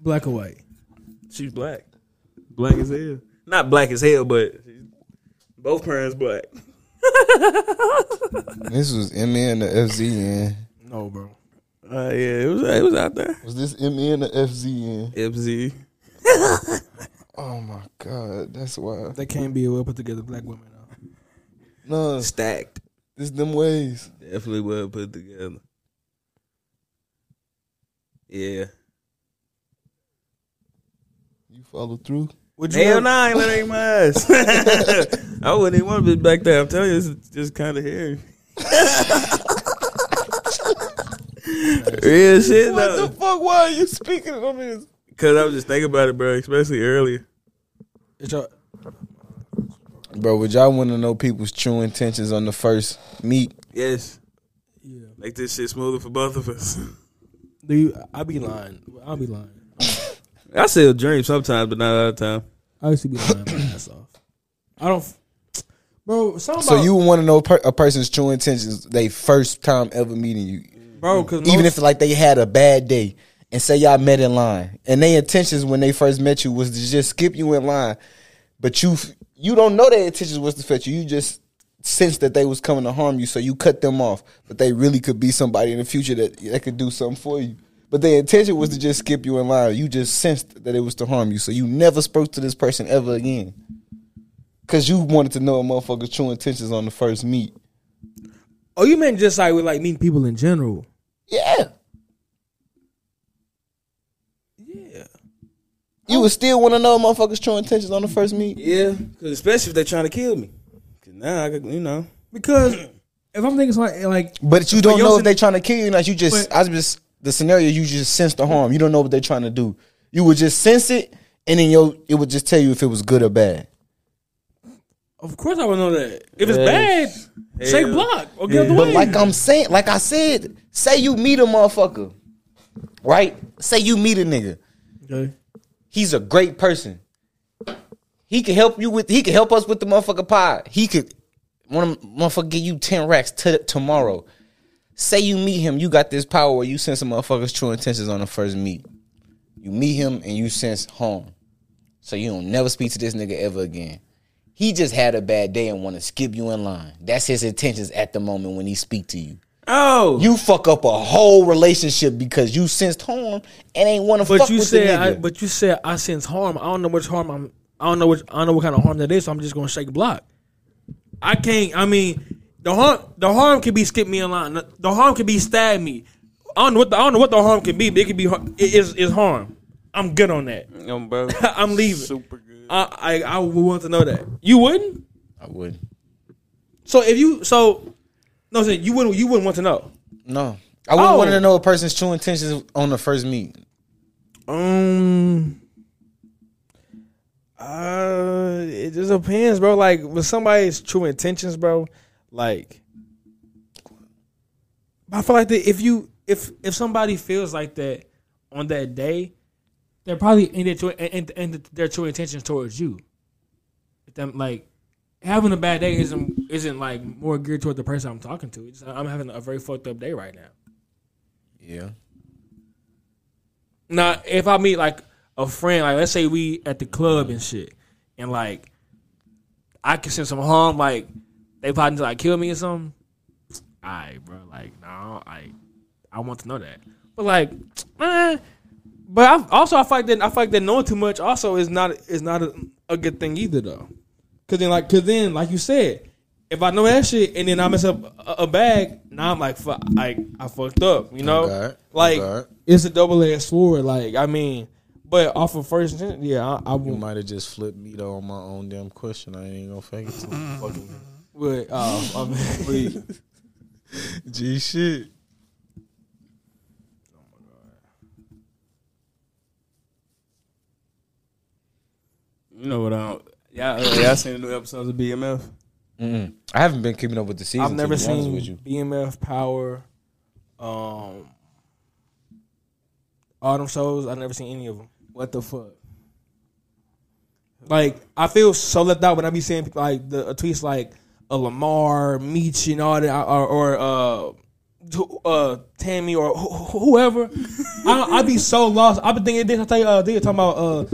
Black or white? She's black. Black as hell. Not black as hell, but both parents black. This was ME and the FZN. No, bro. Uh, yeah, it was it was out there. Was this ME and the FZN? FZ. Oh my god, that's why. That can't be a well put together black woman. Though. No, Stacked. it's them ways. Definitely well put together. Yeah. You follow through. Would you? Hell ever- no, I ain't let my ass. I wouldn't even want to be back there. I'm telling you, it's just kind of hairy. Real shit What though. the fuck? Why are you speaking on this? Cause I was just thinking about it, bro. Especially earlier. It's your- Bro, would y'all want to know people's true intentions on the first meet? Yes. yeah. Make this shit smoother for both of us. Do you? I be lying. I'll be lying. I still dream sometimes, but not all the time. I used to be lying my ass off. I don't, bro. Something So about, you want to know per- a person's true intentions they first time ever meeting you, bro, because even if like they had a bad day, and say y'all met in line, and their intentions when they first met you was to just skip you in line, but you you don't know their intentions was to fetch you. You just sensed that they was coming to harm you, so you cut them off. But they really could be somebody in the future that that could do something for you. But their intention was to just skip you in line. You just sensed that it was to harm you, so you never spoke to this person ever again. Cause you wanted to know a motherfucker's true intentions on the first meet. oh, you meant just like with like meeting people in general. Yeah. You would still want to know motherfucker's true intentions on the first meet? Yeah, cause especially if they're trying to kill me. Cause now I could, you know. Because if I'm thinking something like But you don't know if they're trying to kill you. Like you just, But- I just the scenario you just sense the harm. You don't know what they're trying to do. You would just sense it, and then yo, it would just tell you if it was good or bad. Of course, I would know that. If it's Yes. bad, say block or get out the But like I'm saying, like I said, say you meet a motherfucker, right? Say you meet a nigga. okay. He's a great person. He can help you with. He can help us with the motherfucker pie. He could. One motherfucker give you ten racks to tomorrow. Say you meet him, you got this power where you sense a motherfucker's true intentions on the first meet. You meet him and you sense harm. So you don't never speak to this nigga ever again. He just had a bad day and want to skip you in line. That's his intentions at the moment when he speak to you. Oh, You fuck up a whole relationship because you sensed harm and ain't want to But fuck you with said, the nigga. I, but you said I sense harm. I don't know which harm I'm. I don't know which. I don't know what kind of harm that is. So I'm just gonna shake a block. I can't. I mean, the harm. The harm could be skip me in line. The, the harm could be stab me. I don't know what. The, I don't know what the harm can be. But it could be. har- It is is harm. I'm good on that. bro, I'm leaving. super good. I, I I would want to know that. You wouldn't. I wouldn't. So if you so no, you wouldn't. You wouldn't want to know. No. I wouldn't Oh. want to know a person's true intentions on the first meet. Um. Uh, it just depends, bro. Like with somebody's true intentions, bro. Like, I feel like that if you if if somebody feels like that on that day, they're probably in their true and, and their true intentions towards you. If them like having a bad day isn't isn't like more geared toward the person I'm talking to. It's, I'm having a very fucked up day right now. Yeah. Now, if I meet like a friend, like let's say we at the club and shit, and like I can send some harm, like they probably just like kill me or something. Alright, bro. Like, no, I I want to know that. But like, eh, but I also I feel like that I feel like that knowing too much also is not is not a, a good thing either though. Cause then like cause then like you said, if I know that shit and then I mess up a, a bag, now I'm like fuck, I I fucked up, you know. God. Like God. it's a double edged sword. Like I mean, but off of first, intent, yeah, I, I would. might have just flipped me though on my own damn question. I ain't gonna fake it. To fucking But uh, I mean, G shit. You know what? I don't, yeah, uh, y'all seen the new episodes of BMF? Mm-mm. I haven't been keeping up with the season. I've never to be honest seen with you. BMF Power. Um, all them shows. I've never seen any of them. What the fuck? Like I feel so left out when I be seeing people like the uh, tweets like a Lamar, Meech, and all that, or, or uh, uh, Tammy or wh- wh- whoever. I I be so lost. I've been thinking this. I tell you, uh, they were talking about uh,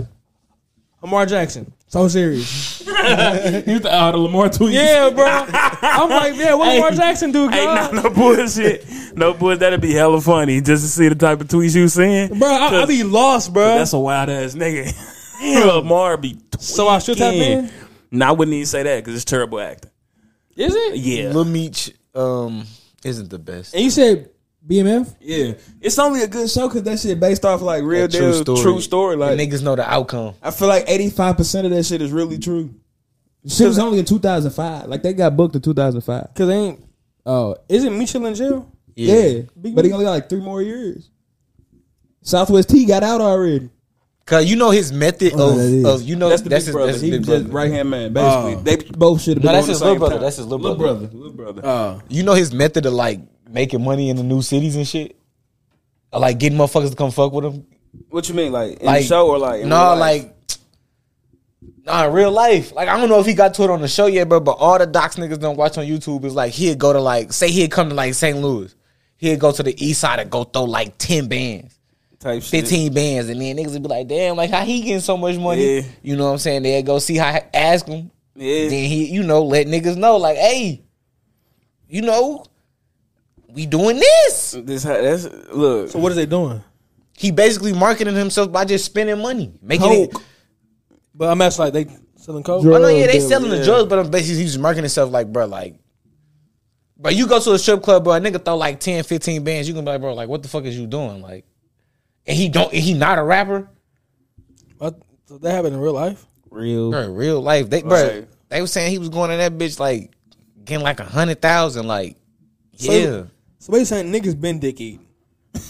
Lamar Jackson. So serious. You thought, uh, the Lamar tweets. Yeah, bro. I'm like, yeah, what Lamar Jackson do, Hey, God? no, no bullshit. No bullshit. That'd be hella funny just to see the type of tweets you seeing. Bro, I, I be lost, bro. That's a wild ass nigga. Lamar be So I should tap tweaking. in? No, I wouldn't even say that because it's terrible acting. Is it? Yeah, Lil Meech um isn't the best. And you said BMF? yeah. It's only a good show because that shit based off like real That deal true story. Like And niggas know the outcome. I feel like eighty five percent of that shit is really true. Shit was only in 2005. Like they got booked in 2005. Cause they ain't. Oh, isn't Mitchell in jail? Yeah, Big but he only got like three more years. Southwest T got out already. Cause you know his method Oh, of, that is. of you know That's the that's big his, brother. that's his He big was just right hand man. Basically, Oh. they Both should have No, been. that's on his the little brother. time. That's his little little brother. brother, little brother. Oh, You know his method of like making money in the new cities and shit. Or, like getting motherfuckers to come fuck with him. What you mean, like in Like the show or like no, life? like nah, in real life. Like I don't know if he got to it on the show yet, bro. But all the docs niggas don't watch on YouTube is like he'd go to like say he'd come to like St. Louis. He'd go to the east side and go throw like ten bands. type shit. 15 bands and then niggas would be like, damn, like how he getting so much money? Yeah. You know what I'm saying? They'd go see how ask him. Yeah. Then he, you know, let niggas know, like, hey, you know, we doing this. This that's look. so what is they doing? He basically marketing himself by just spending money. Making it But I'm asking like they selling coke. Drug- I know, yeah, they Drugs, selling the drugs, but I'm basically he's marketing himself like, bro, like, bro, you go to a strip club, bro, a nigga throw like 10, 15 bands, you gonna be like, bro, like, what the fuck is you doing? Like, and he don't, and he not a rapper? What? So that happened in real life. Real. Bro, real life. They, bro, Right. they was saying he was going to that bitch like getting like a hundred thousand. Like, So- yeah, So they saying niggas been dick eating.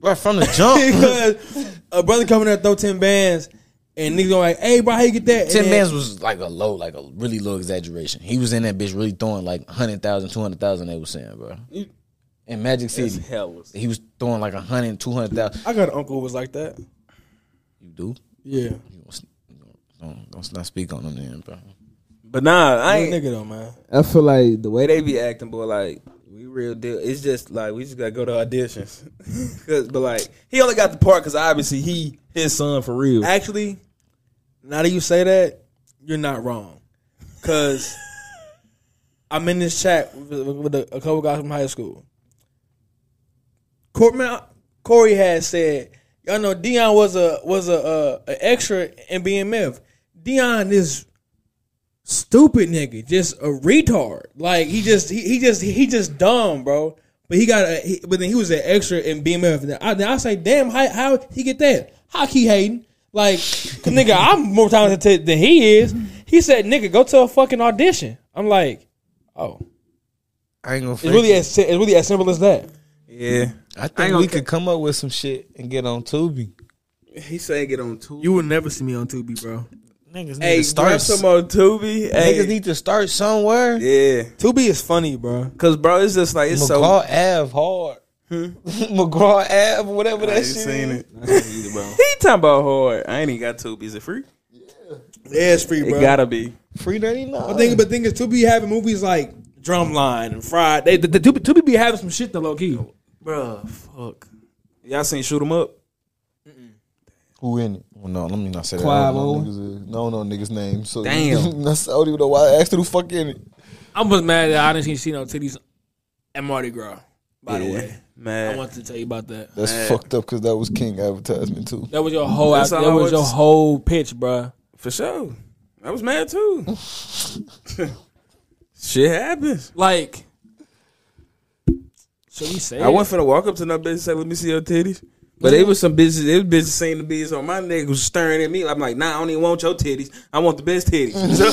Right from the jump. because a brother coming there throw ten bands and niggas going like, hey bro, how you get that? And Ten then- bands was like a low, like a really low exaggeration. He was in that bitch really throwing like 100,000, 200,000, They was saying, bro. In Magic That's City, hella. he was throwing like a hundred, two hundred thousand. I got an uncle who was like that. You do? Yeah, You don't, don't, don't speak on them then, bro. But nah, I Good ain't. nigga though, man. I feel like the way Way they they be acting, boy. Like We real deal. It's just like we just gotta go to auditions. 'Cause- but like he only got the part because obviously he his son for real. Actually, now that you say that, you're not wrong. Cause I'm in this chat with, with a, a couple guys from high school. Corey, Corey had said, "Y'all know Dion was a was a, uh an extra in BMF. Dion is stupid nigga, just a retard. Like he just he, he just he just dumb, bro. But he got a he, but then he was an extra in BMF. I, then I say, damn, how how he get that? How he hating? Like nigga, I'm more talented than he is. He said, nigga, go to a fucking audition. I'm like, oh, I ain't gonna. it's really as it's really as simple as that. Yeah, I I think gonna we ca- could come up with some shit and get on Tubi. he saying get on Tubi. You will never see me on Tubi, bro. Niggas need hey, to start start. some on Tubi. Hey, Niggas need to start somewhere. yeah, Tubi is funny, bro. cause bro, it's just like it's so McGraw so. Ave hard. Hmm? McGraw Ave, whatever I that ain't shit. seen is. it. He talking about hard. I ain't even got Tubi. Is it free? Yeah, it's free, bro. It gotta be. Free ninety But nine. thing, but thing is, Tubi having movies like Drumline and Fried. They, the, the, Tubi, Tubi be having some shit though, low key. Bruh, fuck. Y'all seen Shoot 'em Up? Who in it? Well, no, let me not say that. I don't know niggas, no, no niggas name. So Damn. that's, I don't even know why I asked who the fuck in it. I was mad that I didn't see no titties at Mardi Gras. By the Yeah, way, I man. wanted to tell you about that. That's Man. fucked up because that was King advertisement too. That was your whole. That's That I was was- your whole pitch, bro. For sure. I was mad too. Shit happens. Like, so you say I wasn't finna walk up to no bitch and say, "Let me see your titties." But it was some business. It was business saying the bitches on my nigga was staring at me. I'm like, nah, I don't even want your titties. I want the best titties. so,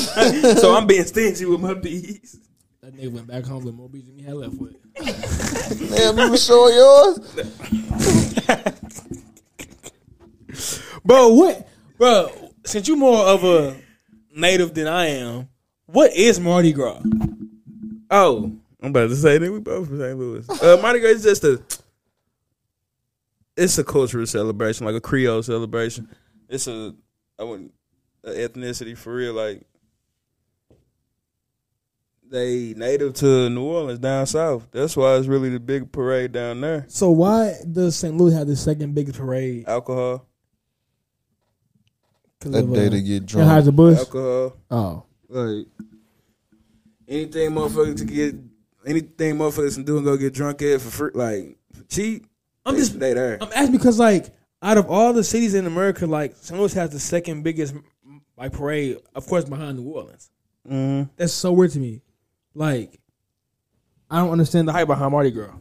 so I'm being stingy with my bees. that nigga went back home with more bees than he had left with. Damn, you was showing yours. Bro, what, bro? Since you more of a native than I am, what is Mardi Gras? Oh, I'm about to say that we both from St. Louis. Uh, Mardi Gras is just a, it's a cultural celebration, like a Creole celebration. It's a, I wouldn't, a ethnicity for real. Like they native to New Orleans down south. That's why it's really the big parade down there. So why does St. Louis have the second biggest parade? Alcohol, That of, day uh, they get drunk. Anheuser Busch. alcohol, Oh, like anything motherfuckers to get, anything motherfuckers can do and go get drunk at for free, like for cheap. I'm they- just they there. I'm asking because like out of all the cities in America, like St. Louis has the second biggest like parade, of course behind New Orleans. Mm-hmm. That's so weird to me. Like I don't understand the hype behind Mardi Gras.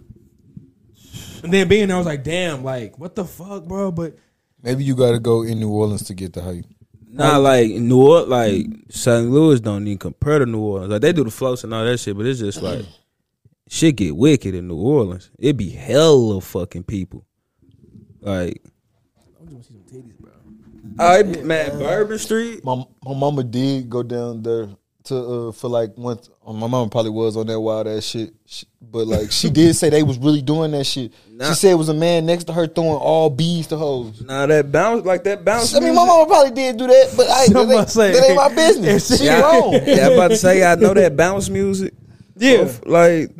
And then being there, I was like, damn, like what the fuck, bro? But Maybe you got to go in New Orleans to get the hype. Not like New Orleans, like St. Louis don't even compare to New Orleans. Like they do the floats and all that shit, but it's just like shit get wicked in New Orleans. It be hella fucking people. Like, I just want to see some titties, bro. I man, Bourbon Street. My my mama did go down there to uh, for like once. uh, My mama probably was on that wild ass shit, She- but like she did say they was really doing that shit. Nah. She said it was a man next to her throwing all bees to hoes. Nah, that bounce like that bounce. I mean, my music- mama probably did do that, but I, that, Somebody ain't, say- that ain't my business. She yeah, wrong. yeah, I'm about to say I know that bounce music. Yeah, Like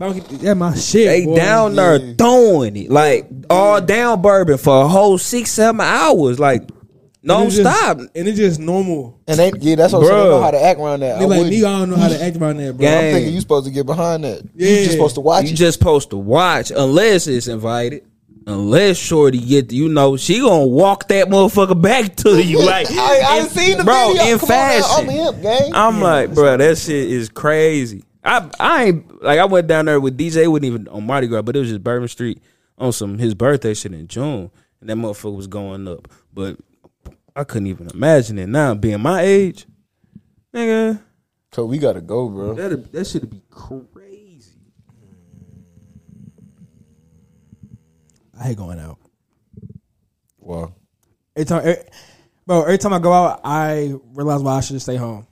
yeah, my shit. they boy. down there Yeah. throwing it, like all down bourbon for a whole six, seven hours, like And non it's just- stop. and it's just normal. And they, yeah, that's what I'm saying. They know how to act around that. I They like nigga, I don't know how to act around that, bro. Gang. I'm thinking you supposed to get behind that. Yeah. You just supposed to watch You it. just supposed to watch unless it's invited. Unless Shorty get, you know, she gonna walk that motherfucker back to you like, I, I in- seen the bro, video. in Come on now, fashion. I'm him, gang. I'm like, bro, that shit is crazy. I I ain't like I went down there with DJ. It wasn't even on Mardi Gras, but it was just Bourbon Street on some his birthday shit in June, and that motherfucker was going up. But I couldn't even imagine it now, being my age, nigga. So we gotta go, bro. That that should be crazy. I hate going out. Wow. Every time, every, bro, every time I go out, I realize why I should stay home.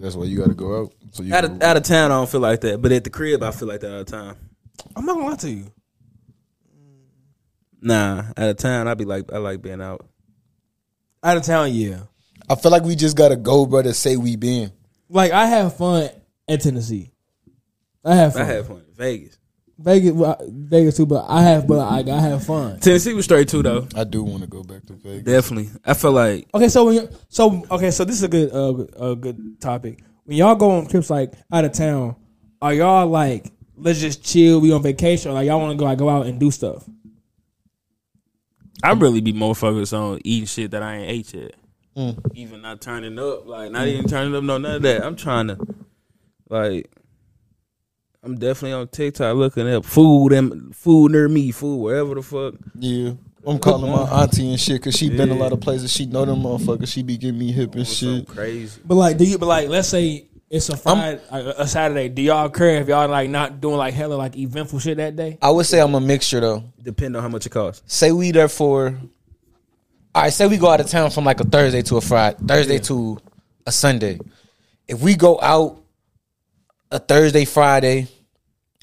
That's why you gotta go out. So you Out of out of town, I don't feel like that, but at the crib, I feel like that all the time. I'm not gonna lie to you. Nah, out of town, I be like, I like being out. Out of town, yeah. I feel like we just gotta go, bro, to say we been. Like I have fun in Tennessee. I have fun. I fun. had fun in Vegas. Vegas, well, Vegas too, but I have, but I, I have fun. Tennessee was straight too though. I do want to go back to Vegas. Definitely. I feel like Okay, so when you so okay, so this is a good uh, a good topic. When y'all go on trips like out of town, are y'all like let's just chill, we on vacation, or like y'all want to go like go out and do stuff? I really be more focused on eating shit that I ain't ate yet. Mm. even not turning up, like not even turning up, no none of that. I'm trying to like I'm definitely on TikTok looking up food and food near me, food wherever the fuck. Yeah. I'm calling my auntie and shit because she been a lot of places. She know them motherfuckers. She be giving me hip and Something shit. crazy. But like, do you? But like, let's say it's a Friday, a, a Saturday. Do y'all care if y'all like not doing like hella like eventful shit that day? I would say I'm a mixture though. Depend on how much it costs. Say we there for. All right, say we go out of town from like a Thursday to a Friday, Thursday to a Sunday. If we go out a Thursday, Friday,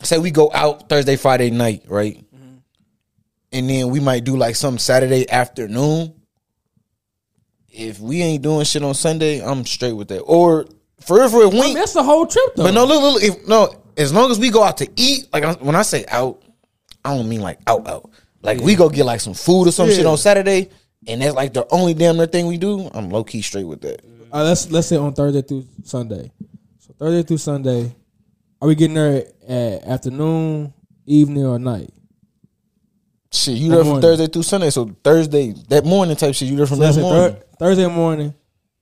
say we go out Thursday, Friday night, right? And then we might do like some Saturday afternoon. If we ain't doing shit on Sunday, I'm straight with that. Or for real, for real, we I mean, that's the whole trip though. but no, look, look, if, no. As long as we go out to eat, like when I say out, I don't mean like out, out. Like we go get like some food or some shit on Saturday, and that's like the only damn near thing we do. I'm low key straight with that. Uh, let's let's say on Thursday through Sunday. So Thursday through Sunday, are we getting there at afternoon, evening, or night? Shit, you there from morning. Thursday through Sunday, so Thursday that morning type shit. You there from So that morning. Thur- Thursday morning,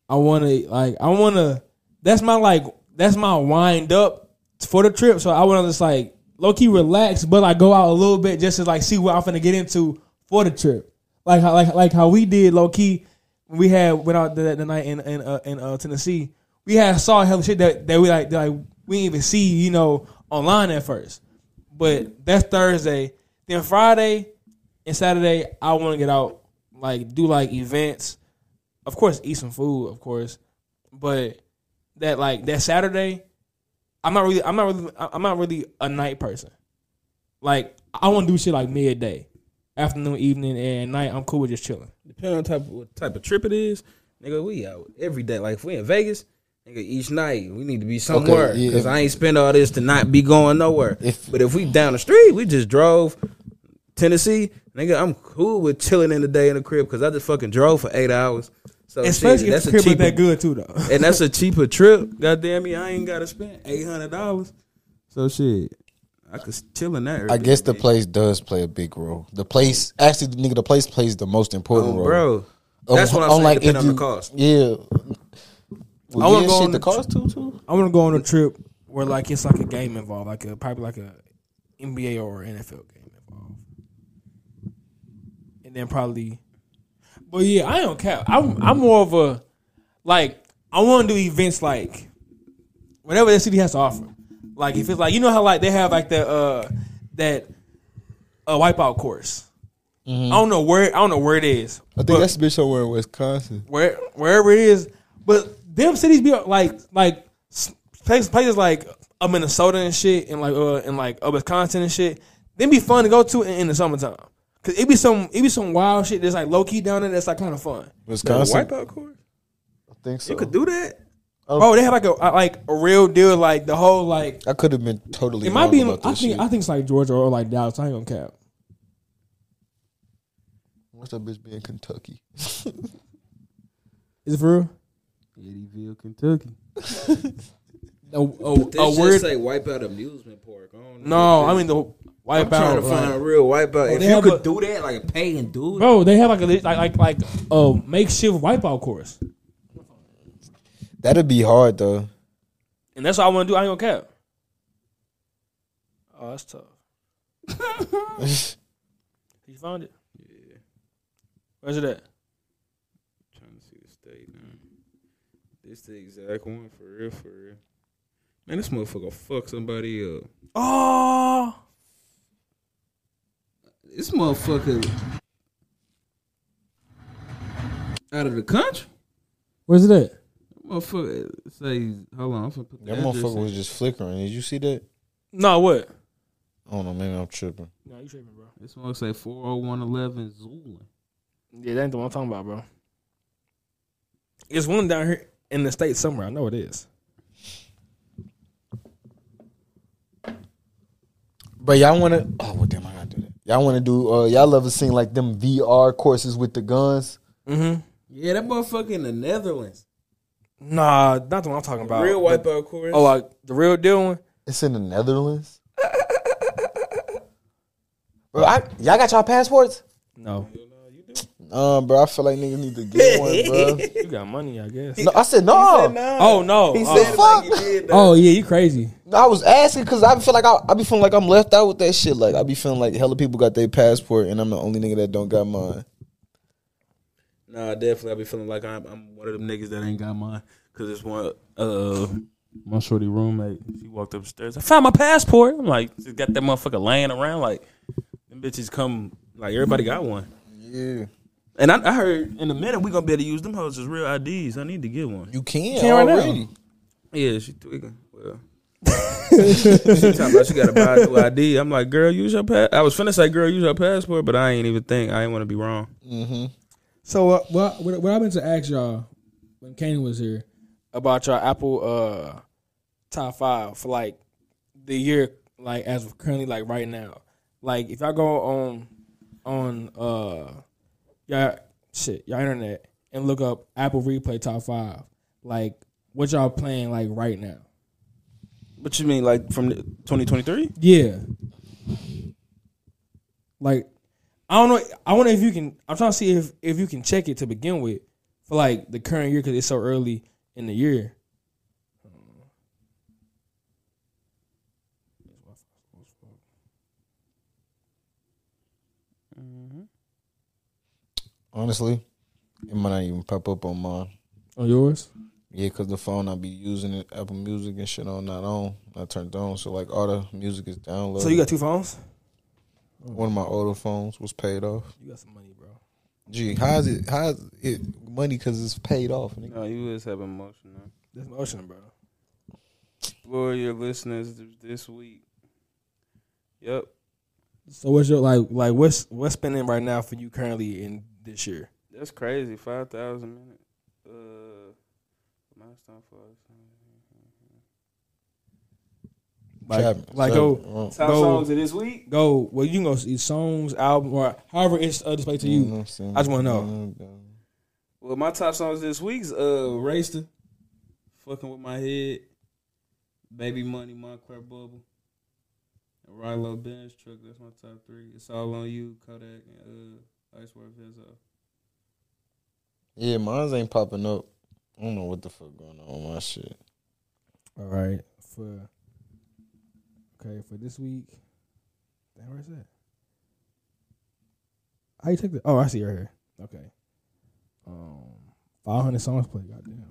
I want to like I want to. That's my like that's my wind up for the trip. So I want to just like low key relax, but like go out a little bit just to like see what I'm finna get into for the trip. Like how like like how we did low key. when We had went out the, the night in in uh, in uh, Tennessee. We had saw hell shit that, that we like that, like we didn't even see you know online at first. But that's Thursday. Then Friday and Saturday, I want to get out, like do like events. Of course, eat some food, of course. But that like that Saturday, I'm not really, I'm not really, I'm not really a night person. Like I want to do shit like midday, afternoon, evening, and night. I'm cool with just chilling. Depending on type of what type of trip it is, nigga, we out every day. Like if we in Vegas, nigga, each night we need to be somewhere yeah. because I ain't spend all this to not be going nowhere. If- but if we down the street, we just drove Tennessee, nigga, I'm cool with chilling in the day in the crib because I just fucking drove for eight hours. So Especially shit, if that's the a crib is cheaper, that good too, though. and that's a cheaper trip. Goddamn me, I ain't gotta spend eight hundred dollars. So shit, I could chill in that. I guess the place does play a big role. The place, actually, the nigga, the place plays the most important oh, role. bro. Um, That's what I'm on, saying. like, depending if on the cost. Yeah. I wanna go on the the cost too, too. I want to go on a trip where like it's like a game involved, like a probably like a NBA or NFL game involved, and then probably. But yeah, I don't care. I'm I'm more of a like I want to do events like whatever the city has to offer. Like if it's like you know how like they have like the uh that uh wipeout course. I don't know where I don't know where it is. I think but- that's been somewhere in Wisconsin. where wherever it is. But them cities be like like places places like uh, Minnesota and shit, and like uh and like uh, Wisconsin and shit. They be fun to go to in, in the summertime. Cause it be some it be some wild shit that's like low key down there that's like kind of fun. Wisconsin. wipeout course. I think so. You could do that. Oh, they have like a a- like a real deal like the whole like I could have been totally. it might wrong be. In, about I think shit. I think it's like Georgia or like Dallas. I ain't gonna cap. What's that bitch be in Kentucky? Is it for real? Eddyville, Kentucky. A, a, This a just weird. say wipeout amusement park. I don't know. No, I mean the I'm wipeout. trying to find like- a real wipeout. if you could a- do that, like a pay and do. Bro, they have like a like like like a makeshift wipeout course, That'd be hard though. and that's what I want to do. I ain't gonna cap. Oh, that's tough. you found it? Yeah. Where's it at? trying to see the state now. This the exact one for real, for real. Man, this motherfucker fuck somebody up. Oh, This motherfucker out of the country. where's it at? Motherfucker say, hold on, I'm finna put the That address motherfucker in. was just flickering. Did you see that? No, what? I don't know. Maybe I'm tripping. No, you tripping, bro. This motherfucker say 40111 Zoolin. Yeah, that ain't the one I'm talking about, bro. It's one down here in the state somewhere. I know it is. But y'all want to? Oh, well, damn, I gotta do that. Y'all want to do? Uh, y'all ever seen like them VR courses with the guns? Mm-hmm. Yeah, that motherfucker in the Netherlands. Nah, not the one I'm talking about. Real The- wipeout course. Oh, like the real deal one. It's in the Netherlands. bro, I, y'all got y'all passports? No, Um, bro, I feel like niggas need to get one, bro. you got money, I guess. No, I said no. Oh no, He Oh. said fuck. Oh yeah, you crazy. No, I was asking because I feel like I, I be feeling like I'm left out with that shit. Like I be feeling like hella people got their passport and I'm the only nigga that don't got mine. Nah, definitely. I be feeling like I'm, I'm one of them niggas that ain't got mine. Cause it's one. Uh, My shorty roommate, she walked upstairs. I found my passport. I'm like, just got that motherfucker laying around. Like, them bitches come. like everybody got one. Yeah, And I, I heard in a minute we gonna be able to use them hoes as real IDs. I need to get one. you can, Can right now. already. Yeah, she tweaking. Well, she talking about she got to buy a new ID. I'm like, girl, use your pass. I was finna say, girl, use your passport, but I ain't even think. I ain't want to be wrong. Mm-hmm. So uh, what, what what I meant to ask y'all when Kane was here? about your Apple uh top five for like the year, like as of currently, like right now. Like if y'all go on on uh y'all shit y'all internet and look up Apple Replay top five, like what y'all playing like right now? What you mean, like from 2023? Yeah, Like I don't know. I wonder if you can. I'm trying to see if if you can check it to begin with for like the current year because it's so early in the year. Honestly, it might not even pop up on mine. on yours. Yeah, cause the phone I be using it, Apple Music and shit on not on, not turned on. So like all the music is downloaded. So you got two phones? one of my older phones was paid off. You got some money, bro. Gee, how's it? How's it money? Cause it's paid off. nigga. No, you was having emotion. Now. That's motion, bro. For your listeners this week. Yep. So what's your like? Like like what's what's spending right now for you currently in this year? That's crazy. 5,000 minutes. Uh, milestone for us. Like Trapping. like So, go uh, Top Go- songs of this week? go. Well, you can go see songs, album, or however it's uh, displayed to you. mm-hmm. I just wanna know. Well, my top songs this week's uh, Racer. Fucking with my head. Baby Money, Montclair Bubble. And Rylo Benz Truck. That's my top three. It's all on you, Kodak, and uh, Iceworth a. Yeah, mine ain't popping up. I don't know what the fuck going on with my shit. All right for okay for this week. Damn, where's that? How you take the? Oh, I see it right here. Okay. Um, five hundred songs played. Goddamn.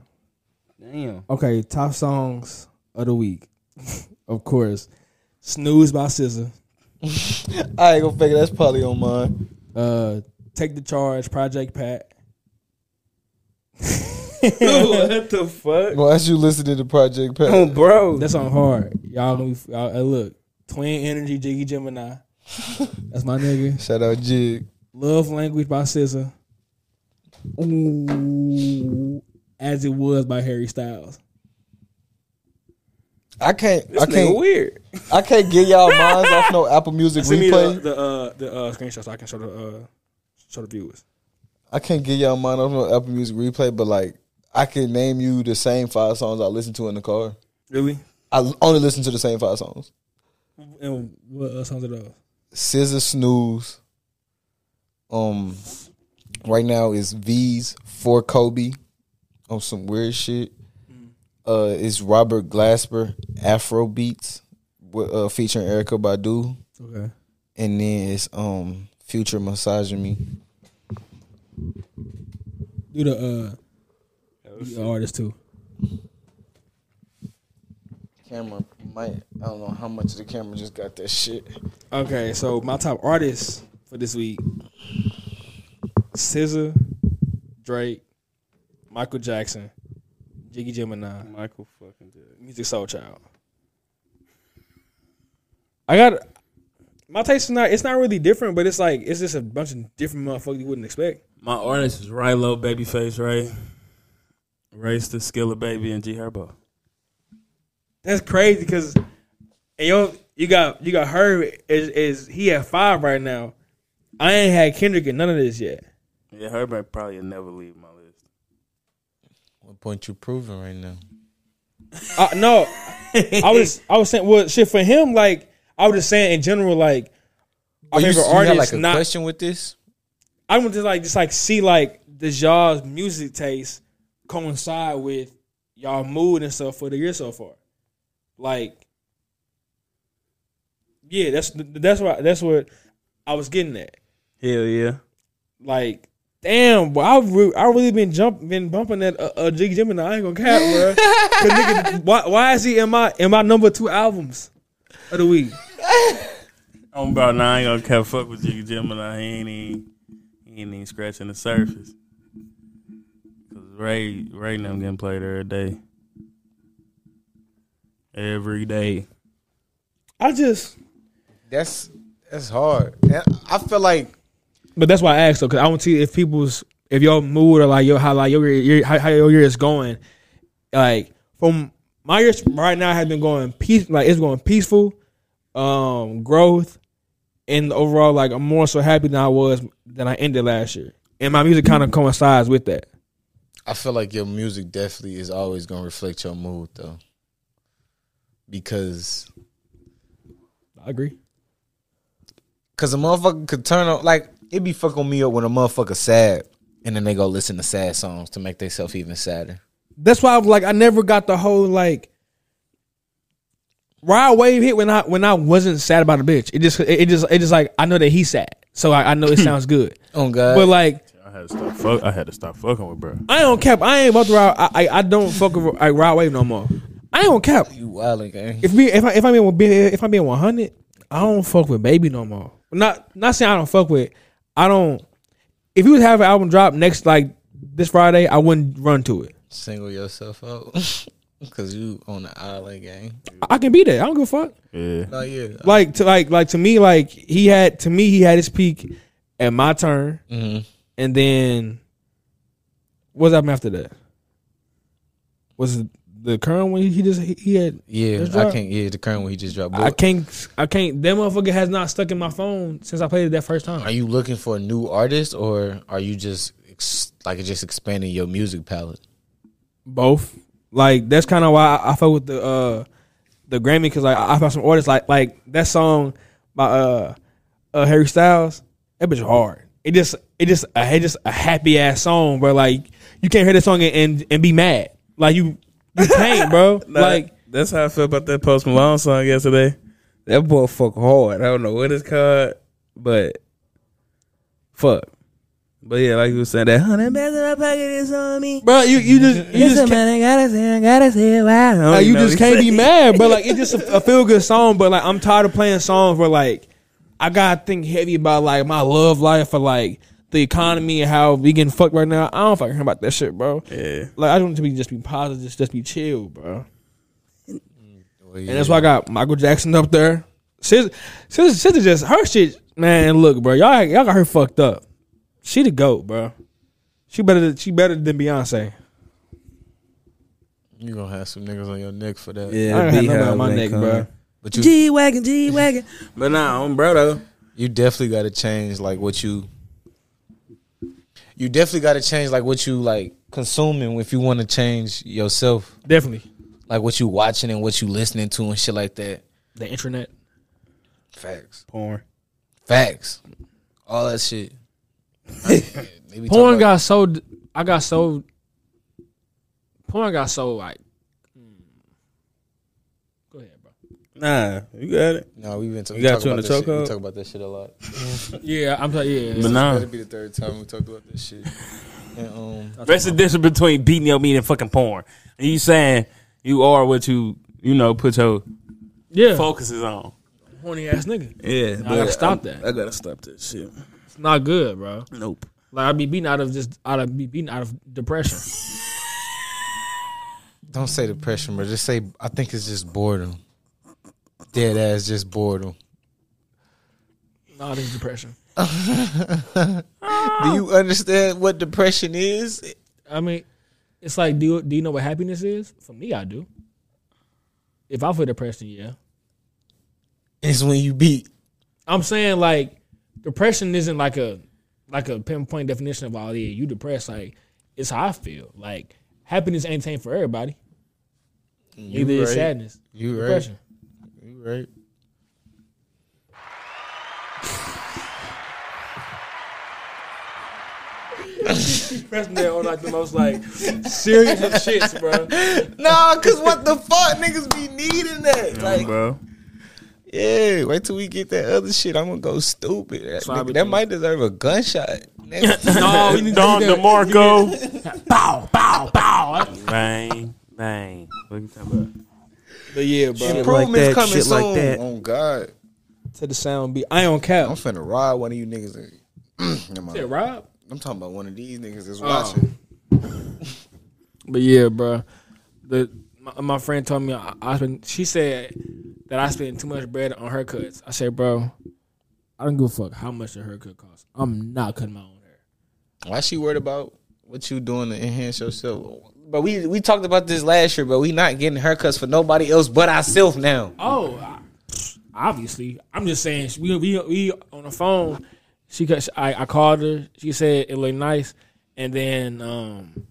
Damn. Okay, top songs of the week. of course, "Snooze" by SZA. I ain't gonna figure that's probably on mine. Uh, "Take the Charge" Project Pat. what the fuck? Well, as you listening to the Project Pat, Oh, bro. That's on hard. Y'all gonna be, y'all, hey, look. Twin Energy, Jiggy Gemini. That's my nigga. shout out Jig. Love Language by SZA. Ooh, As It Was by Harry Styles. I can't. This I nigga can't. weird. I can't get y'all minds off no Apple Music Send me the replay. the uh, the uh, screenshot so I can show the uh, show the viewers. I can't get y'all mind off no Apple Music replay, but like I can name you the same five songs I listen to in the car. Really? I only listen to the same five songs. And what uh, songs are those? SZA Snooze. Um, right now is V's for Kobe on some weird shit. Uh, it's Robert Glasper Afro Beats with uh featuring Erykah Badu, Okay. and then it's um Future Massaging Me. Do the uh the artist too. Camera might I don't know how much of the camera just got that shit. Okay, so my top artists for this week: SZA, Drake, Michael Jackson, Jiggy Gemini, Michael fucking did. Musiq Soulchild. I got my taste is not. It's not really different, but it's like it's just a bunch of different motherfuckers you wouldn't expect. My artist is Rylo, Babyface Ray, Race the Skilla Baby, and G Herbo. That's crazy because and yo, you got you got her is is he at five right now. I ain't had Kendrick and none of this yet. Yeah, Herbert probably never leave my list. What point you proving right now? Uh, no, I was I was saying well shit for him like I was just saying in general like our you, favorite you got artist like a not question with this? I want to like just like see like the y'all's music taste coincide with y'all mood and stuff for the year so far. Like, yeah, that's that's what that's what I was getting at. Hell yeah. Like, damn, I re- I really been jump been bumping that uh, uh Jiggy Gemini. I ain't gonna cap, bro. nigga, why why is he in my in my number two albums of the week? I'm about now. I ain't gonna care fuck with Jiggy Gemini. He ain't even, he ain't even scratching the surface. Cause Ray, Ray, and them getting played every day. Every day. I just, That's that's hard. I feel like but that's why I asked though, because I want to see if people's if your mood or like your how like your your how, how your year is going. Like from my year right now has been going peace like it's going peaceful, um, growth, and overall like I'm more so happy than I was than I ended last year, and my music kind of coincides with that. I feel like your music definitely is always gonna reflect your mood though. Because I agree. cause a motherfucker could turn on like it be fucking me up when a motherfucker sad and then they go listen to sad songs to make themselves even sadder. That's why I was like I never got the whole like Rod Wave hit when I when I wasn't sad about a bitch. It just it, it just it just like I know that he's sad, so I, I know it sounds good. Oh god. But like I had to stop. Fuck. I had to stop fucking with bro. I ain't gonna cap. I ain't about to ride. I I, I don't fuck with like Rod Wave no more. I ain't gonna cap. you wildin' gang. If me if I if I being if I'm being one hundred, I don't fuck with baby no more. Not not saying I don't fuck with. I don't. If you would have an album drop next like this Friday, I wouldn't run to it. Single yourself out. Cause you on the island gang. I, I can be there. I don't give a fuck. Yeah. No, yeah. Like to like like to me like he had to me he had his peak at my turn, hmm and then what's happened after that? Was it the current one he just he, he had? Yeah, I can't. Yeah, the current one he just dropped. I can't I can't. That motherfucker has not stuck in my phone since I played it that first time. are you looking for a new artist or are you just ex- like just expanding your music palette? Both. Like that's kind of why I, I fuck with the uh the Grammy because like I I found some artists like like that song by uh uh Harry Styles. That bitch hard. It just it just a it just a happy ass song, bro. Like you can't hear that song and and, and be mad. Like you you can't, bro. Nah, like that's how I felt about that Post Malone song yesterday. That boy fuck hard. I don't know what it's called, but fuck. But yeah, like you were saying, that hundred bands in my pocket is on me. bro, you you just you just can't, Somebody gotta say, I gotta say why. like, you just can't be mad, but like it's just a, a feel good song. But like I'm tired of playing songs where like I gotta think heavy about like my love life or like the economy and how we getting fucked right now. I don't fucking care about that shit, bro. Yeah. Like I don't want to be just be positive, just, just be chill, bro. Mm. Oh, well, And that's why I got Michael Jackson up there. Sis, sis, sis just her shit, man. Look, bro, y'all y'all got her fucked up. She the goat, bro. She better than, she better than Beyonce. you gonna have some niggas on your neck for that. Yeah, I ain't had nothing on my neck, bro. But you G wagon, G wagon. But nah, I'm bro though. you definitely got to change like what you. You definitely got to change like what you like consuming if you want to change yourself, Definitely like what you watching and what you listening to and shit like that. the internet. Facts, Porn. facts, all that shit. They Porn got so I got so porn got so like. hmm. Go ahead, bro. Nah, you got it. No, we've been talking. You got you in about the that shit. We talk about that shit a lot. Yeah, I'm sorry. Yeah, But yeah. nah. That'll be the third time we talked about this shit. And um, That's the difference between beating your meat and fucking porn. And you saying you are what you you know put your yeah. focuses on. Horny ass nigga. Yeah, I gotta stop that. I gotta stop that shit. It's not good, bro. Nope. Like I'd be beaten out of just out of be beaten out of depression. don't say depression, bro. just say I think it's just boredom. Dead ass, just boredom. No, this depression. Do you understand what depression is? I mean, it's like, do you, do you know what happiness is? For me, I do. If I feel depression, yeah. It's when you beat. I'm saying like depression isn't like a like a pinpoint definition of all yeah, you depressed. Like it's how I feel. Like happiness ain't the same for everybody. You Either it's sadness, You right. depression. You right. Pressing that on like the most like serious of shits, bro. Nah, cause what the fuck, niggas be needing that. Like, bro. Yeah, wait till we get that other shit. I'm gonna go stupid. That, nigga- that doing- might deserve a gunshot. No, Don DeMarco. bow, bow, bow. bang, bang. What you talking about? But yeah, bro. Shit. Improvements that, coming shit soon. like that. Oh God, To the sound beat. I on I'm finna ride one of you niggas. and- Yeah, Rob. I'm talking about one of these niggas that's Oh. watching. But yeah, bro. The my, my friend told me I, I she said that I spend too much bread on her cuts. I say, bro, I don't give a fuck how much a haircut costs. I'm not cutting my own hair. Why she worried about what you doing to enhance yourself? But we we talked about this last year, but we not getting haircuts for nobody else but ourselves now. Oh, I- obviously. I'm just saying. We we we on the phone. She. I, I called her. She said it looked nice, and then um,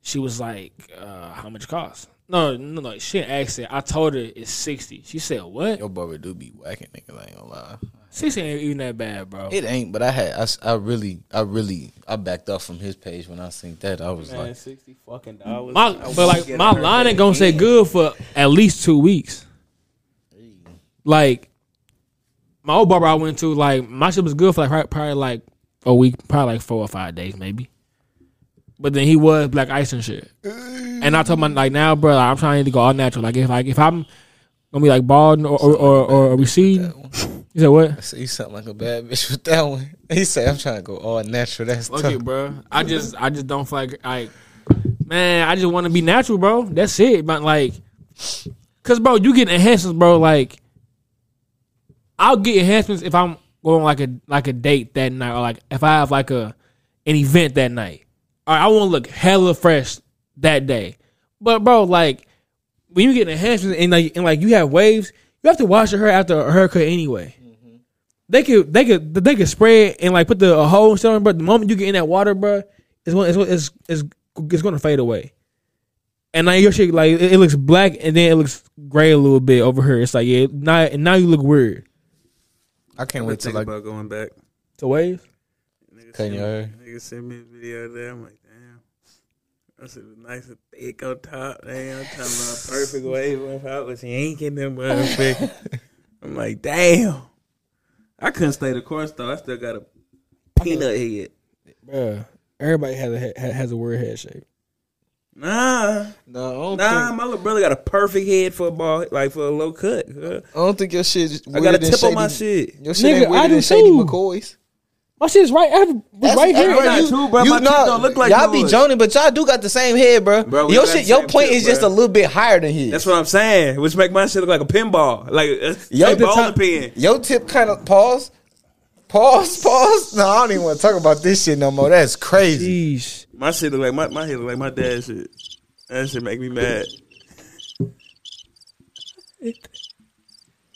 she was like, uh, "How much cost?" No, no, no. She didn't ask it. I told her it's sixty. She said, "What?" Your brother do be whacking niggas. I ain't gonna lie. Sixty ain't even that bad, bro. It ain't, but I had I, s- I really I really I backed up from his page when I seen that. I was Man, like, sixty fucking dollars. My, but like my line ain't gonna say good for at least two weeks. Like my old barber I went to, like my shit was good for like probably, probably like a week, probably like four or five days maybe. But then he was black ice and shit. And I told my like now, bro, like, I'm trying to go all natural. Like if like if I'm gonna be like bald or or, or, or recede, you said what? I see something like a bad bitch with that one. He said, I'm trying to go all natural. That's Fuck tough. it, bro. I just I just don't feel like like man, I just want to be natural, bro. That's it. But like, cause bro, you get enhancements, bro. Like, I'll get enhancements if I'm going like a like a date that night, or like if I have like a an event that night. All right, I want to look hella fresh that day. But bro, like when you get enhancements and like and like you have waves, you have to wash your hair after a haircut anyway. Mm-hmm. They could they could they could spray it and like put the a hole and stuff, on, but the moment you get in that water, bro, it's going- it's it's it's, it's going to fade away. And now your shit like it, it looks black and then it looks gray a little bit over here. It's like yeah, now and now you look weird. I can't I'm wait till think like about going back. To waves. Nigga Cutting sent me- Nigga sent me a video there. I'm like, damn. That's a nice and thick on top. Damn, I'm talking about perfect wave if I was yanking them motherfucker. I'm like, damn. I couldn't stay the course though. I still got a peanut head. Bruh, everybody has a has a weird head shape. Nah, no, I don't, nah. think, My little brother got a perfect head for a ball, like for a low cut. huh? I don't think your shit. Is I got a weirder than tip on my shit. Your shit Nigga, ain't weirder I do than Shady. McCoy's. My shit's right. I have was right here. I got two, bro. My tip don't look like y'all be yours. joning, but y'all do got the same head, bro. Bro, we your got shit, your same point tip, is just bro. a little bit higher than his. That's what I'm saying. Which make my shit look like a pinball, like a Yo, like the bowling top- pin. Your tip kind of pause, pause, pause. No, I don't even want to talk about this shit no more. That's crazy. Jeez. My shit look like my my head look like my dad's shit. That shit make me mad.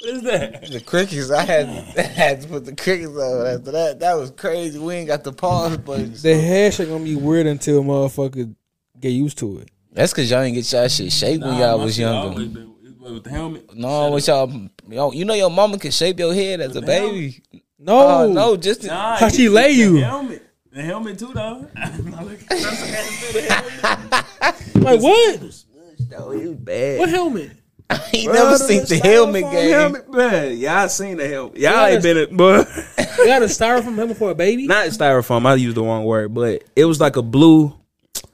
What is that? The crickets, I had, I had to put the crickets on after that. That was crazy. We ain't got the pause button. The head shape gonna be weird until motherfucker get used to it. That's because y'all ain't get y'all shit shaped when y'all was younger. with the helmet. No, with y'all, yo, you know your mama can shape your head as a baby. No, Oh no, just to, Nah, How she he- lay you? The helmet. The helmet too, though. like what? No, he bad. What helmet? I ain't never seen the helmet game. Helmet, man. Y'all seen the helmet. Y'all Yeah, ain't been it, but You got a styrofoam helmet for a baby? not styrofoam. I used the wrong word, but it was like a blue.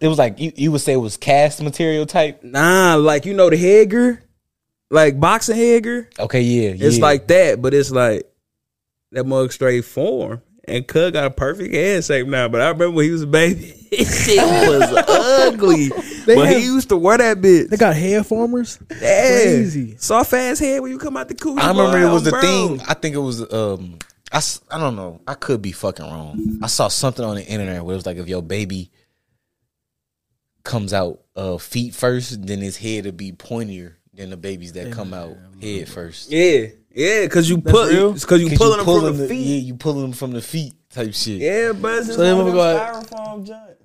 It was like you, you would say it was cast material type. Nah, like you know the headgear, like boxing headgear. Okay, yeah, It's yeah. like that, but it's like that mug straight form. And Cud got a perfect head shape now, but I remember when he was a baby, his shit was ugly. But have- he used to wear that bitch. They got hair formers. Yeah. Crazy. Soft ass head when you come out the coochie. I remember boy, it was the bro. thing. I think it was um. I, s- I don't know. I could be fucking wrong. I saw something on the internet where it was like if your baby comes out uh feet first, then his head will be pointier than the babies that come out head first. Yeah, Yeah, cause you That's pull, real? cause you 'Cause pulling them from pulling the feet. Yeah, you pulling them from the feet type shit. Yeah, but it's So then one of we'll them styrofoam joints.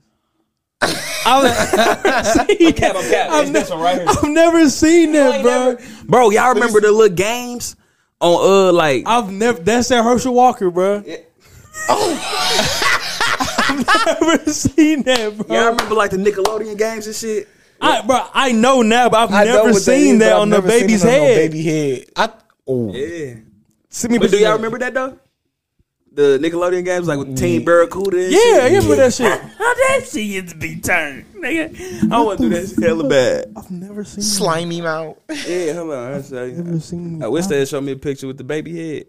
I've never seen Cap, I'm cap. I've It's this one right here. I've never seen that, bro. Bro, y'all remember the little games on uh like I've never. That's that Herschel Walker, bro. I've never seen that, bro. y'all remember like the Nickelodeon games and shit. I, bro, I know now, but I've I know never what that seen is, that I've on the never seen baby's it on no head. baby head. I oh Yeah. Send me But do y'all remember that though? The Nickelodeon games like with Team Barracuda and Yeah, shit. I remember that shit. How that shit used to be turned, nigga. I want to do that shit hella bad. I've never seen. slimy mouth. Yeah, hold on. I'll show. Never uh, seen. I wish they had shown me a picture with the baby head.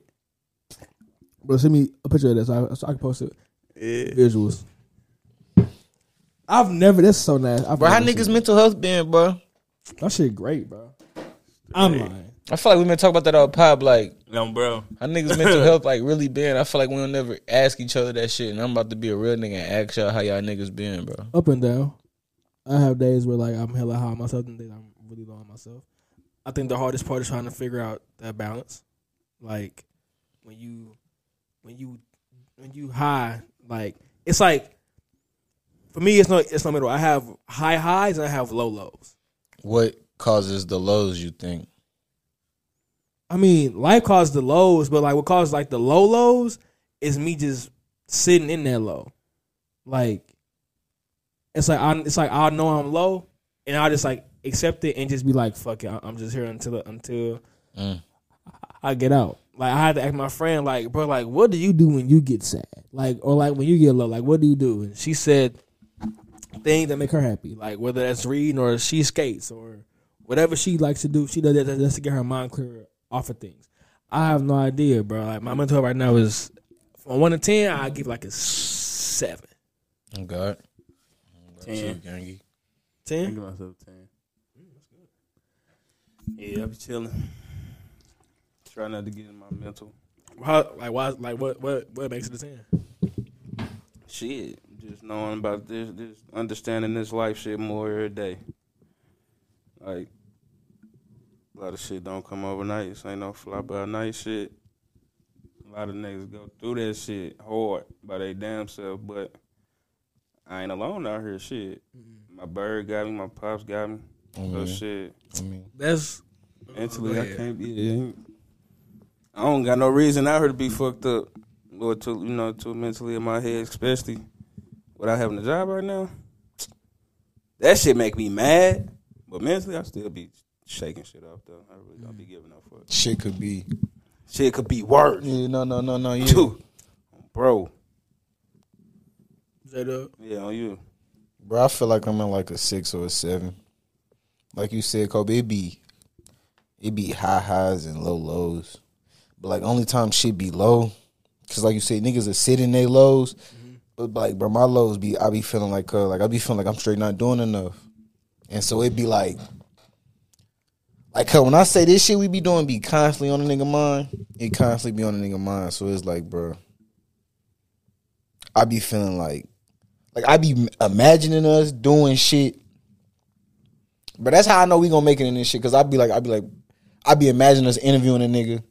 Bro, send me a picture of that so I, so I can post it. Yeah. Visuals. I've never. That's so nice. I've Bro, how niggas seen mental health been, bro? that. That shit great, bro. I'm lying. I feel like we've been talking about that all pop. Like No, bro. how niggas mental health like really been. I feel like we don't never ask each other that shit. And I'm about to be a real nigga and ask y'all how y'all niggas been, bro. Up and down. I have days where like I'm hella high on myself and days I'm really low on myself. I think the hardest part is trying to figure out that balance. Like when you when you when you high, like it's like for me it's no it's no middle. I have high highs and I have low lows. What causes the lows? You think? I mean, life caused the lows, but like what caused like the low lows is me just sitting in that low. Like it's like I it's like I know I'm low and I just like accept it and just be like, fuck it, I'm just here until until Mm. I get out. Like I had to ask my friend, like, bro, like, what do you do when you get sad? Like, or like when you get low, like, what do you do? And she said things that make her happy, like whether that's reading or she skates or whatever she likes to do. She does that just to get her mind clear off of things. I have no idea, bro. Like my mental health right now is from one to ten, I give like a seven. Oh God. Ten. Gangy. Ten. I Give myself ten. Mm, yeah, I be chilling. Try not to get in my mental. How, like why? Like what? What? What makes it a ten? Shit, just knowing about this, this understanding this life shit more every day. Like a lot of shit don't come overnight. This ain't no fly by night shit. A lot of niggas go through that shit hard by their damn self, but I ain't alone out here. Shit, my bird got me, my pops got me. So Mhm. shit, I mean, That's mentally I can't be. Yeah, I don't got no reason out here to be fucked up, or to you know to mentally in my head, especially without having a job right now. That shit make me mad, but mentally I still be shaking shit off though. I really don't be giving no fuck. shit could be. Shit could be worse, Yeah, no, no, no, no. Yeah. too, bro. J Dub. Yeah, on you. Bro, I feel like I'm in like a six or a seven. Like you said, Kobe, it be it be high highs and low lows. But like only time shit be low, cause like you said, niggas are sitting their lows. But like, bro, my lows be I be feeling like uh, like I be feeling like I'm straight not doing enough, and so it be like. Like when I say this shit we be doing be constantly on a nigga mind, it constantly be on a nigga mind. So it's like, bro, I be feeling like like I be imagining us doing shit. But that's how I know we gonna make it in this shit. Cause I be like, I be like, I be imagining us interviewing a nigga,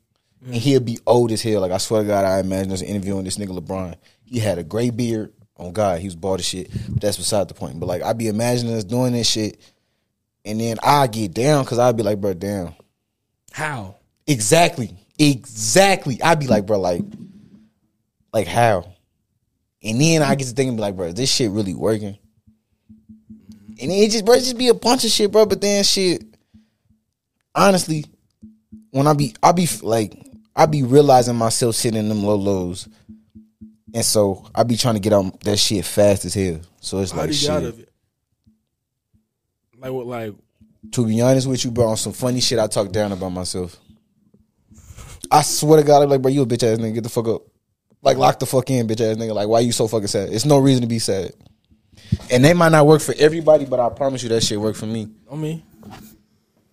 and mm. he'll be old as hell. Like I swear to God, I imagine us interviewing this nigga LeBron. He had a gray beard. On God, he was bald as shit. But that's beside the point. But like I be imagining us doing this shit, and then I get down because I'd be like, bro, damn. How? Exactly. Exactly. I'd be like, bro, like, like how? And then I get to thinking, be like, bro, is this shit really working? And it just, bro, it just be a bunch of shit, bro. But then shit, honestly, when I be, I be like, I be realizing myself sitting in them low lows, and so I be trying to get out that shit fast as hell. So it's How like shit. it? Like what? Like To be honest with you, bro, on some funny shit, I talk down about myself. I swear to God, I'm like, bro, you a bitch ass nigga. Get the fuck up. Like, lock the fuck in, bitch ass nigga. Like, why you so fucking sad? It's no reason to be sad. And they might not work for everybody, but I promise you that shit worked for me. on me.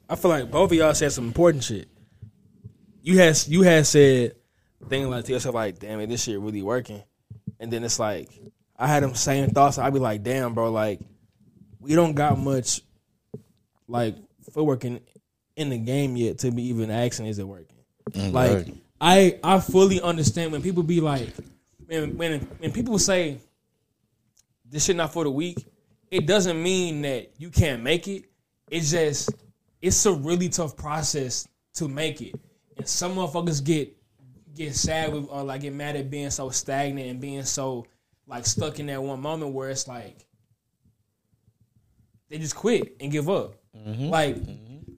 I feel like both of y'all said some important shit. You had you had said things like to yourself like, damn it, this shit really working. And then it's like I had them same thoughts. I'd be like, damn, bro, like we don't got much like footwork in, in the game yet to be even asking is it working. Mm, like. I I fully understand when people be like when when when people say this shit not for the week, it doesn't mean that you can't make it. It's just it's a really tough process to make it. And some motherfuckers get get sad with or like get mad at being so stagnant and being so like stuck in that one moment where it's like they just quit and give up. Mm-hmm. Like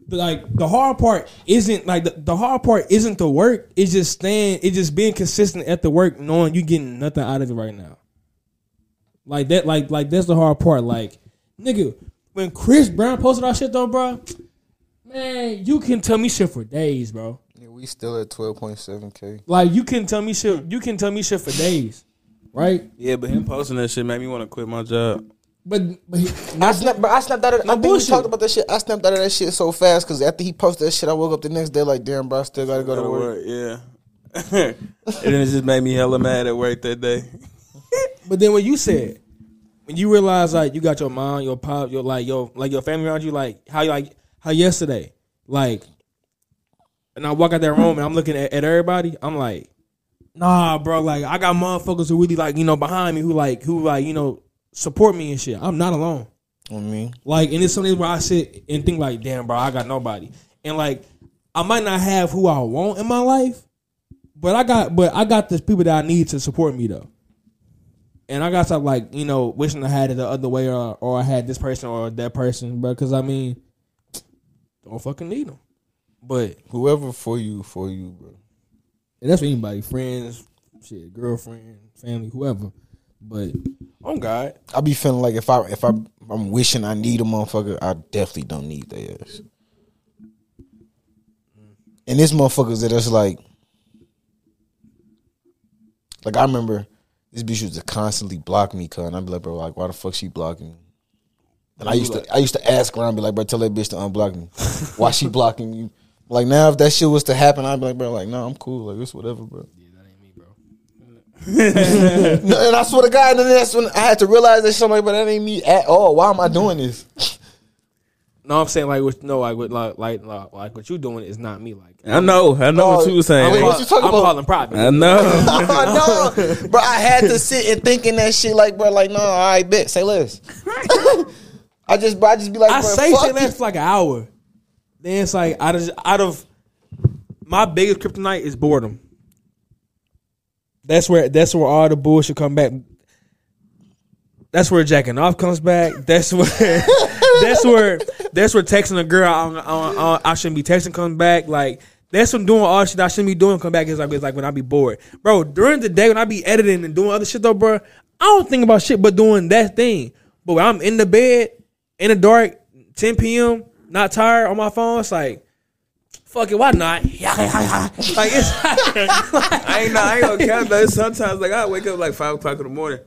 the, like the hard part isn't like the, the hard part isn't the work. It's just staying. It's just being consistent at the work, knowing you getting nothing out of it right now. Like that. Like like that's the hard part. Like nigga, when Chris Brown posted our shit though, bro, man, you can tell me shit for days, bro. Yeah, we still at twelve point seven k. Like you can tell me shit. You can tell me shit for days, right? Yeah, but him posting that shit made me want to quit my job. But but he, I snapped, but I snapped out of. I think we bullshit. talked about that shit. I snapped out of that shit so fast because after he posted that shit, I woke up the next day like, damn, bro, I still gotta go to Go to work. work, yeah. and then it just made me hella mad at work that day. But then what you said, when you realize like you got your mom, your pop, your like your like your family around you, like how you like how yesterday, like, and I walk out that room and I'm looking at, at everybody, I'm like, nah, bro, like I got motherfuckers who really like you know behind me who like who like you know support me and shit. I'm not alone. I mean, Like, and it's something where I sit and think like, damn, bro, I got nobody, and like I might not have who I want in my life, but I got but I got the people that I need to support me though. And I got to like you know wishing I had it the other way or or I had this person or that person, bro. Because I mean, don't fucking need them. But whoever for you, for you, bro. and that's for anybody, friends, shit, girlfriend, family, whoever. But on God, I be feeling like if I if I I'm wishing I need a motherfucker, I definitely don't need their ass. And this motherfuckers that is like, like I remember this bitch used to constantly block me, cuz, and I'd be like, bro, like why the fuck she blocking me? And I used to I used to ask around, be like, bro, tell that bitch to unblock me. Why she blocking you? Like now, if that shit was to happen, I'd be like, bro, like no, I'm cool, like it's whatever, bro. no, and I swear to God, and then that's when I had to realize that shit. Like, but that ain't me at all. Why am I doing this? no, I'm saying like with no, like with like like like, like what you doing is not me. Like I know, I know Oh, what you were saying. I mean, what you talking I'm about? calling private. I know. oh, no, bro, I had to sit and thinking that shit. Like, bro, like, no, I bet, say less. I just, bro, I just be like, I bro, say fuck say you. less for like an hour. Then it's like out of out of my biggest kryptonite is boredom. That's where that's where all the bullshit come back. That's where jacking off comes back. That's where that's where that's where texting a girl I, I, I, I shouldn't be texting comes back. Like that's when doing all shit I shouldn't be doing come back. Is like it's like when I be bored, bro. During the day when I be editing and doing other shit though, bro, I don't think about shit but doing that thing. But when I'm in the bed in the dark, 10 p.m., not tired on my phone, it's like. Fuck it, why not? like it's I ain't, I ain't gonna count though. Sometimes like I wake up like five o'clock in the morning.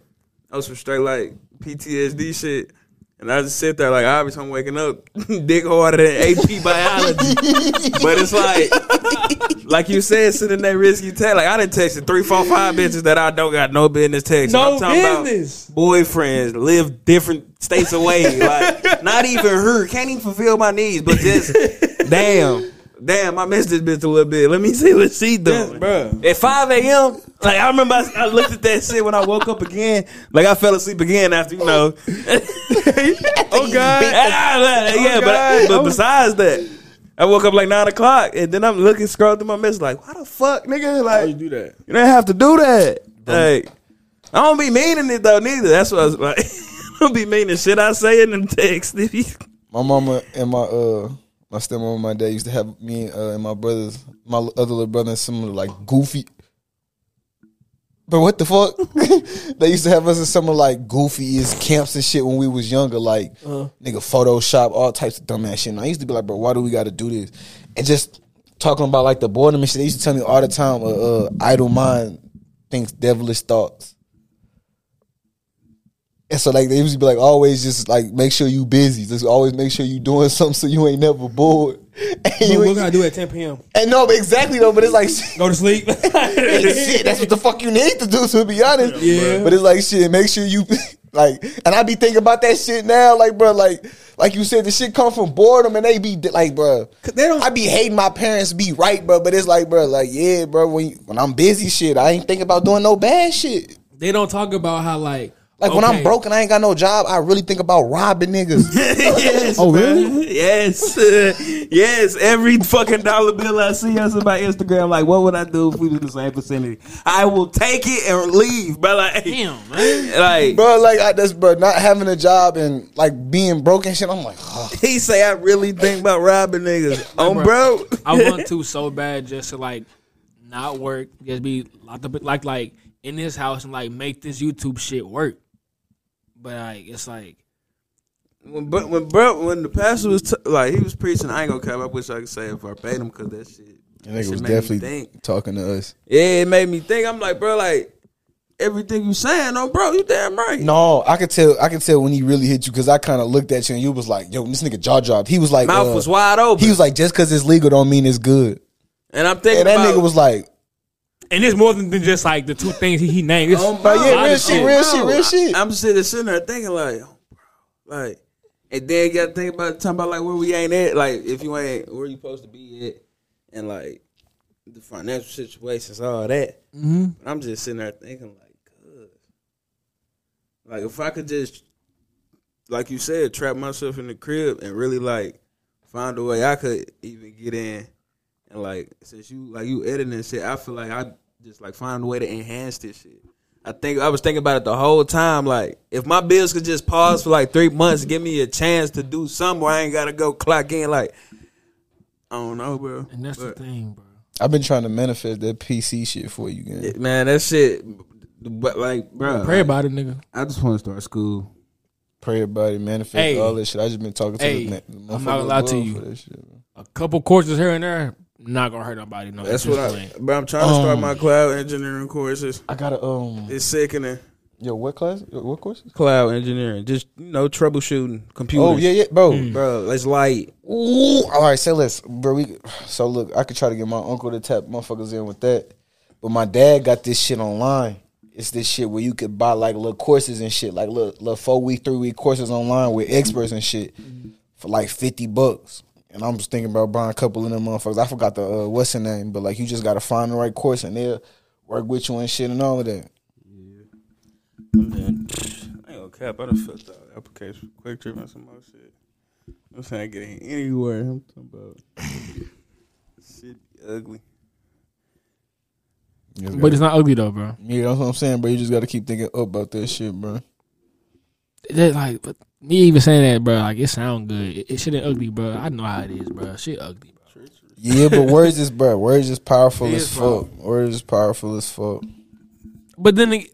I was some straight like PTSD shit. And I just sit there like obviously I'm waking up dick harder than AP biology. but it's like like you said, sitting that risky text. Like I done texted three, four, five bitches that I don't got no business texting. No I'm talking about business. boyfriends live different states away. Like not even her. Can't even fulfill my needs, but just damn. Damn, I missed this bitch a little bit. Let me see what she doing. bruh. At 5 a.m., like I remember I, I looked at that shit when I woke up again. Like I fell asleep again after, you know. oh God. Ah, yeah, but, God. but besides that, I woke up like 9 o'clock and then I'm looking, scrolling through my message like, why the fuck, nigga? Like Why you do that? you don't have to do that. Like, I don't be meaning it though, neither. That's what I was like. I don't be meaning shit I say in them texts. My mama and my uh my stepmom and my dad used to have me and, uh, and my brothers, my other little brother, and similar like goofy. But what the fuck? they used to have us in some of like goofiest camps and shit when we was younger, like Uh-huh. nigga Photoshop, all types of dumbass shit. And I used to be like, bro, why do we got to do this? And just talking about like the boredom and shit. They used to tell me all the time, uh, uh, idle mind thinks devilish thoughts. And so like they used to be like, always just like make sure you busy. Just always make sure you doing something so you ain't never bored. And, you What ain't- can I do at 10 p.m.? and no, but exactly though. But it's like Go to sleep. Shit, that's what the fuck you need to do, to be honest. Yeah. But it's like shit, make sure you Like, and I be thinking about that shit now, like, bro, like, like you said, the shit come from boredom, and they be like, bro, They don't. I be hating my parents be right, bro, but it's like, bro, like, yeah, bro, when when I'm busy, shit, I ain't thinking about doing no bad shit. They don't talk about how like Like when I'm okay, broke and I ain't got no job, I really think about robbing niggas. yes. Oh, really? Yes. yes. Every fucking dollar bill I see on my Instagram, like, what would I do if we was in the same vicinity? I will take it and leave, but like, Damn, man. like bro, like I just, bro, not having a job and like being broke and shit. I'm like, oh. he say, I really think about robbing niggas. On bro. broke. I want to so bad just to like not work, just be locked up, like like in this house and like make this YouTube shit work. But like it's like When, bro, when bro, when the pastor was t- like, he was preaching, I ain't gonna come. I wish I could say it verbatim because that shit. That that nigga shit was definitely think. talking to us. Yeah, it made me think. I'm like, bro, like everything you saying, oh, bro, you damn right. No, I could tell. I could tell when he really hit you because I kind of looked at you and you was like, "Yo, this nigga jaw dropped." He was like, Mouth uh, was wide open. He was like, "Just because it's legal don't mean it's good." and I'm thinking And that about, nigga was like, and it's more than just like the two things he, he named. It's Oh, a bro, lot yeah, real shit, real shit, real shit. I'm sitting, sitting there thinking like, oh, like, and then you got to think about talking about like where we ain't at, like if you ain't where you supposed to be at, and like the financial situations, all that. Mm-hmm. I'm just sitting there thinking like, good. Like if I could just, like you said, trap myself in the crib and really like find a way I could even get in, and like since you like you editing and shit, I feel like I just like find a way to enhance this shit. I think I was thinking about it the whole time. Like, if my bills could just pause for like three months, give me a chance to do something where I ain't gotta go clock in. Like, I don't know, bro. And that's But, the thing, bro. I've been trying to manifest that PC shit for you, gang. it- man, that shit. But like, bro, Pray about it, nigga. I just want to start school. Pray about it, manifest Hey. all that shit. I just been talking to Hey, the, man, the I'm not gonna lie to you. shit. A couple courses here and there, not gonna hurt nobody. No, That's what I. playing. But I'm trying to start Um, my cloud engineering courses. I gotta um, It's sickening. yo, what class? What course? Cloud engineering, just you know, troubleshooting computers. Oh yeah, yeah, bro. Hmm. bro, it's light. Ooh, all right, say less, bro. We, so look, I could try to get my uncle to tap motherfuckers in with that, but my dad got this shit online. It's this shit where you could buy like little courses and shit, like little, little four week, three week courses online with experts and shit for like fifty bucks. And I'm just thinking about buying a couple of them motherfuckers. I forgot the uh, what's the name, but like you just gotta find the right course and they'll work with you and shit and all of that. Yeah. And then, I ain't gonna cap. I done filled out application for QuikTrip and some more shit. I'm saying getting anywhere. I'm talking about shit ugly. You just But it's not ugly though, bro. yeah, that's what I'm saying, bro. You just gotta keep thinking up about that shit, bro. That like, but me even saying that, bro, like it sound good. It, it shit ain't ugly, bro. I know how it is, bro. Shit ugly, bro. Yeah, but words is bro. Words is powerful It as is fuck. Words is powerful as fuck. But then, it,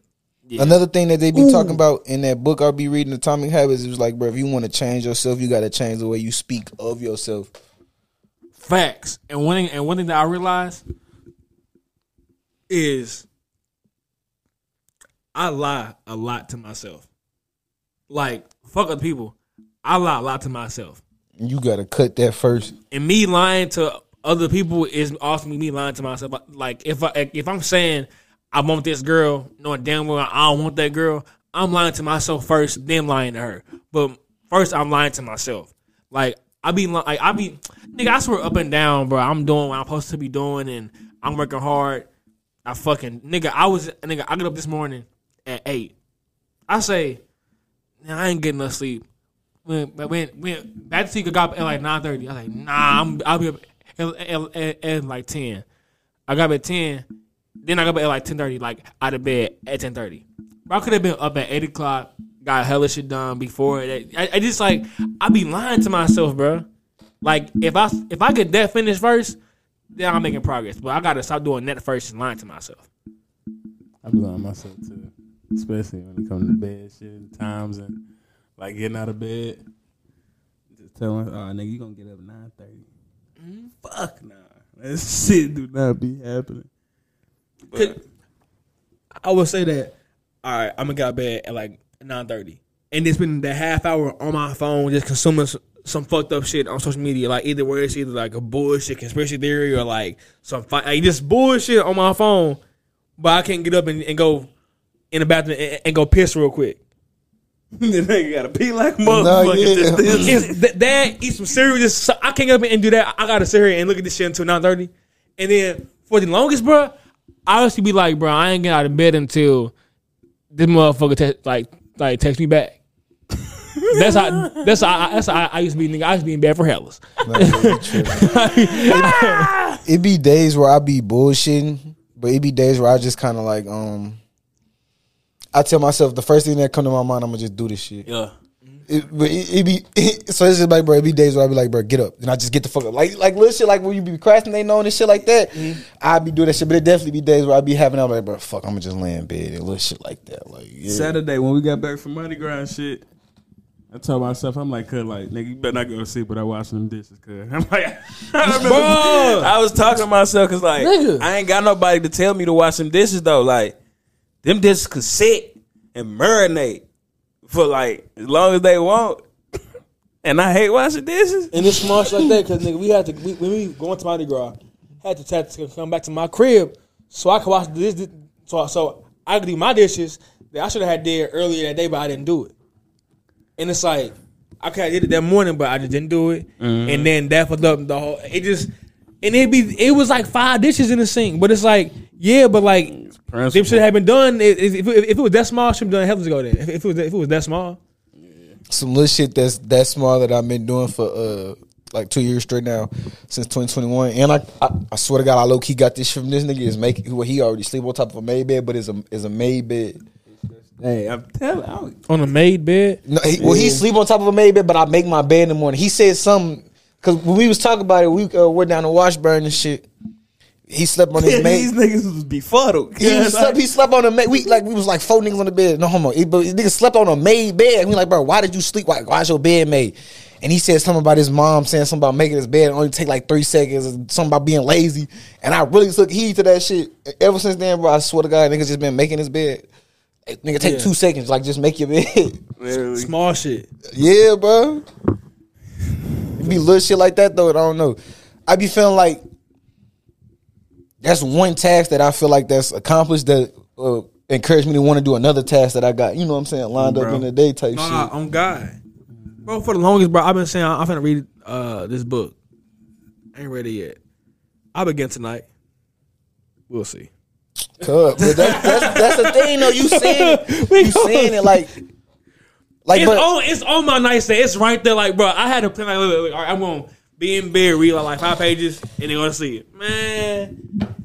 yeah. Another thing that they be talking about in that book I'll be reading, Atomic Habits, is like, bro, if you want to change yourself, you got to change the way you speak of yourself. Facts. And one thing, and one thing that I realized is I lie a lot to myself. Like fuck other people, I lie a lot to myself. You got to cut that first. And me lying to other people is also me lying to myself. Like if I if I'm saying I want this girl, knowing damn well I don't want that girl, I'm lying to myself first, then lying to her. But first I'm lying to myself. Like I be li- like I be nigga, I swear up and down, bro. I'm doing what I'm supposed to be doing and I'm working hard. I fucking nigga, I was nigga, I get up this morning at eight. I say, man, I ain't getting no sleep. When when when sleep, I got at like nine thirty. I was like, nah, I'm I'll be up at, at, at, like ten. I got up at ten. Then I got up at like ten thirty, like out of bed at ten thirty. I could have been up at eight o'clock, got hella shit done before that. I, I just like I be lying to myself, bro. Like if I if I get that finished first, then I'm making progress. But I gotta stop doing that first and lying to myself. I be lying myself too, especially when it comes to bed shit times and like getting out of bed. Just telling, oh nigga, you gonna get up nine mm-hmm. Fuck nah, that shit do not be happening. But I would say that. All right, I'm gonna get out of bed at like nine thirty, and it's been the half hour on my phone just consuming some fucked up shit on social media. Like either where it's either like a bullshit conspiracy theory or like some fi- like just bullshit on my phone, but I can't get up and, and go in the bathroom and, and go piss real quick. the nigga gotta pee like a motherfucker. yeah. Just this- th- dad eat some cereal. Just so- I can't get up and do that. I gotta sit here and look at this shit until nine thirty, and then for the longest, bro, I used to be like, bro, I ain't getting out of bed until this motherfucker te- like like text me back. that's how that's how I, that's how I, I used to be. Nigga, I used to be in bed for hellas. it be days where I be bullshitting, but it be days where I just kind of like um. I tell myself the first thing that come to my mind, I'm gonna just do this shit. yeah. It, but it, it be so it's just like bro, it be days where I be like, bro, get up, and I just get the fuck up, like like little shit, like when you be procrastinating on and shit like that. Mm-hmm. I be doing that shit, but it definitely be days where I be having, I'm like, bro, fuck, I'm gonna just lay in bed and little shit like that, like yeah. Saturday when we got back from Mardi Gras and shit. I told myself, I'm like, cuz, like, nigga, you better not go to sleep without washing them dishes, cuz. I'm like, I, remember, I was talking to myself, cause like, Nigga. I ain't got nobody to tell me to wash them dishes though. Like, them dishes could sit and marinate for like as long as they want. And I hate washing dishes. And it's shit like that because nigga, we had to we, when we going to Mardi Gras, had to, had to come back to my crib so I could wash this. So so I could do my dishes that I should have had there earlier that day, but I didn't do it. And it's like I could have did it that morning, but I just didn't do it. Mm-hmm. And then that fucked up the whole. It just and it be it was like five dishes in the sink, but it's like yeah, but like them should have been done. If, if, if it was that small, should have been done hell ago. Then if, if it was if it was that small, some little shit that's that small that I've been doing for uh like two years straight now since 2021. And I I, I swear to God, I low key got this shit from this nigga is make well, he already sleep on top of a made bed, but it's a is a made bed. Hey, I'm telling on a made bed. No, he, well, he sleep on top of a made bed, but I make my bed in the morning. He said something because when we was talking about it, we uh, went down to Washburn and shit. He slept on his bed. These niggas was befuddled. He, was slept, he slept on a made. We like we was like four niggas on the bed. No homo. He, but nigga slept on a made bed. And we like, bro, why did you sleep? Why, why's your bed made? And he said something about his mom saying something about making his bed only take like three seconds, and something about being lazy. And I really took heed to that shit. Ever since then, bro, I swear to God, niggas just been making his bed. Hey, Nigga, take Yeah. two seconds, like just make your bed. Literally. Small shit. Yeah, bro. It be little shit like that though. and I don't know. I be feeling like that's one task that I feel like that's accomplished that uh, encouraged me to want to do another task that I got. You know what I'm saying? Lined up in the day type Nah, shit. on God, bro. For the longest, bro, I've been saying I'm finna read uh, this book. I ain't ready yet. I'll begin tonight. We'll see. Cuz, but that, that's that's the thing though. You saying you saying it like like It's but on. It's on my nightstand. It's right there. Like, bro, I had to plan. Like, look, look, all right, I'm gonna be in bed, read like five pages, and then gonna see it. Man,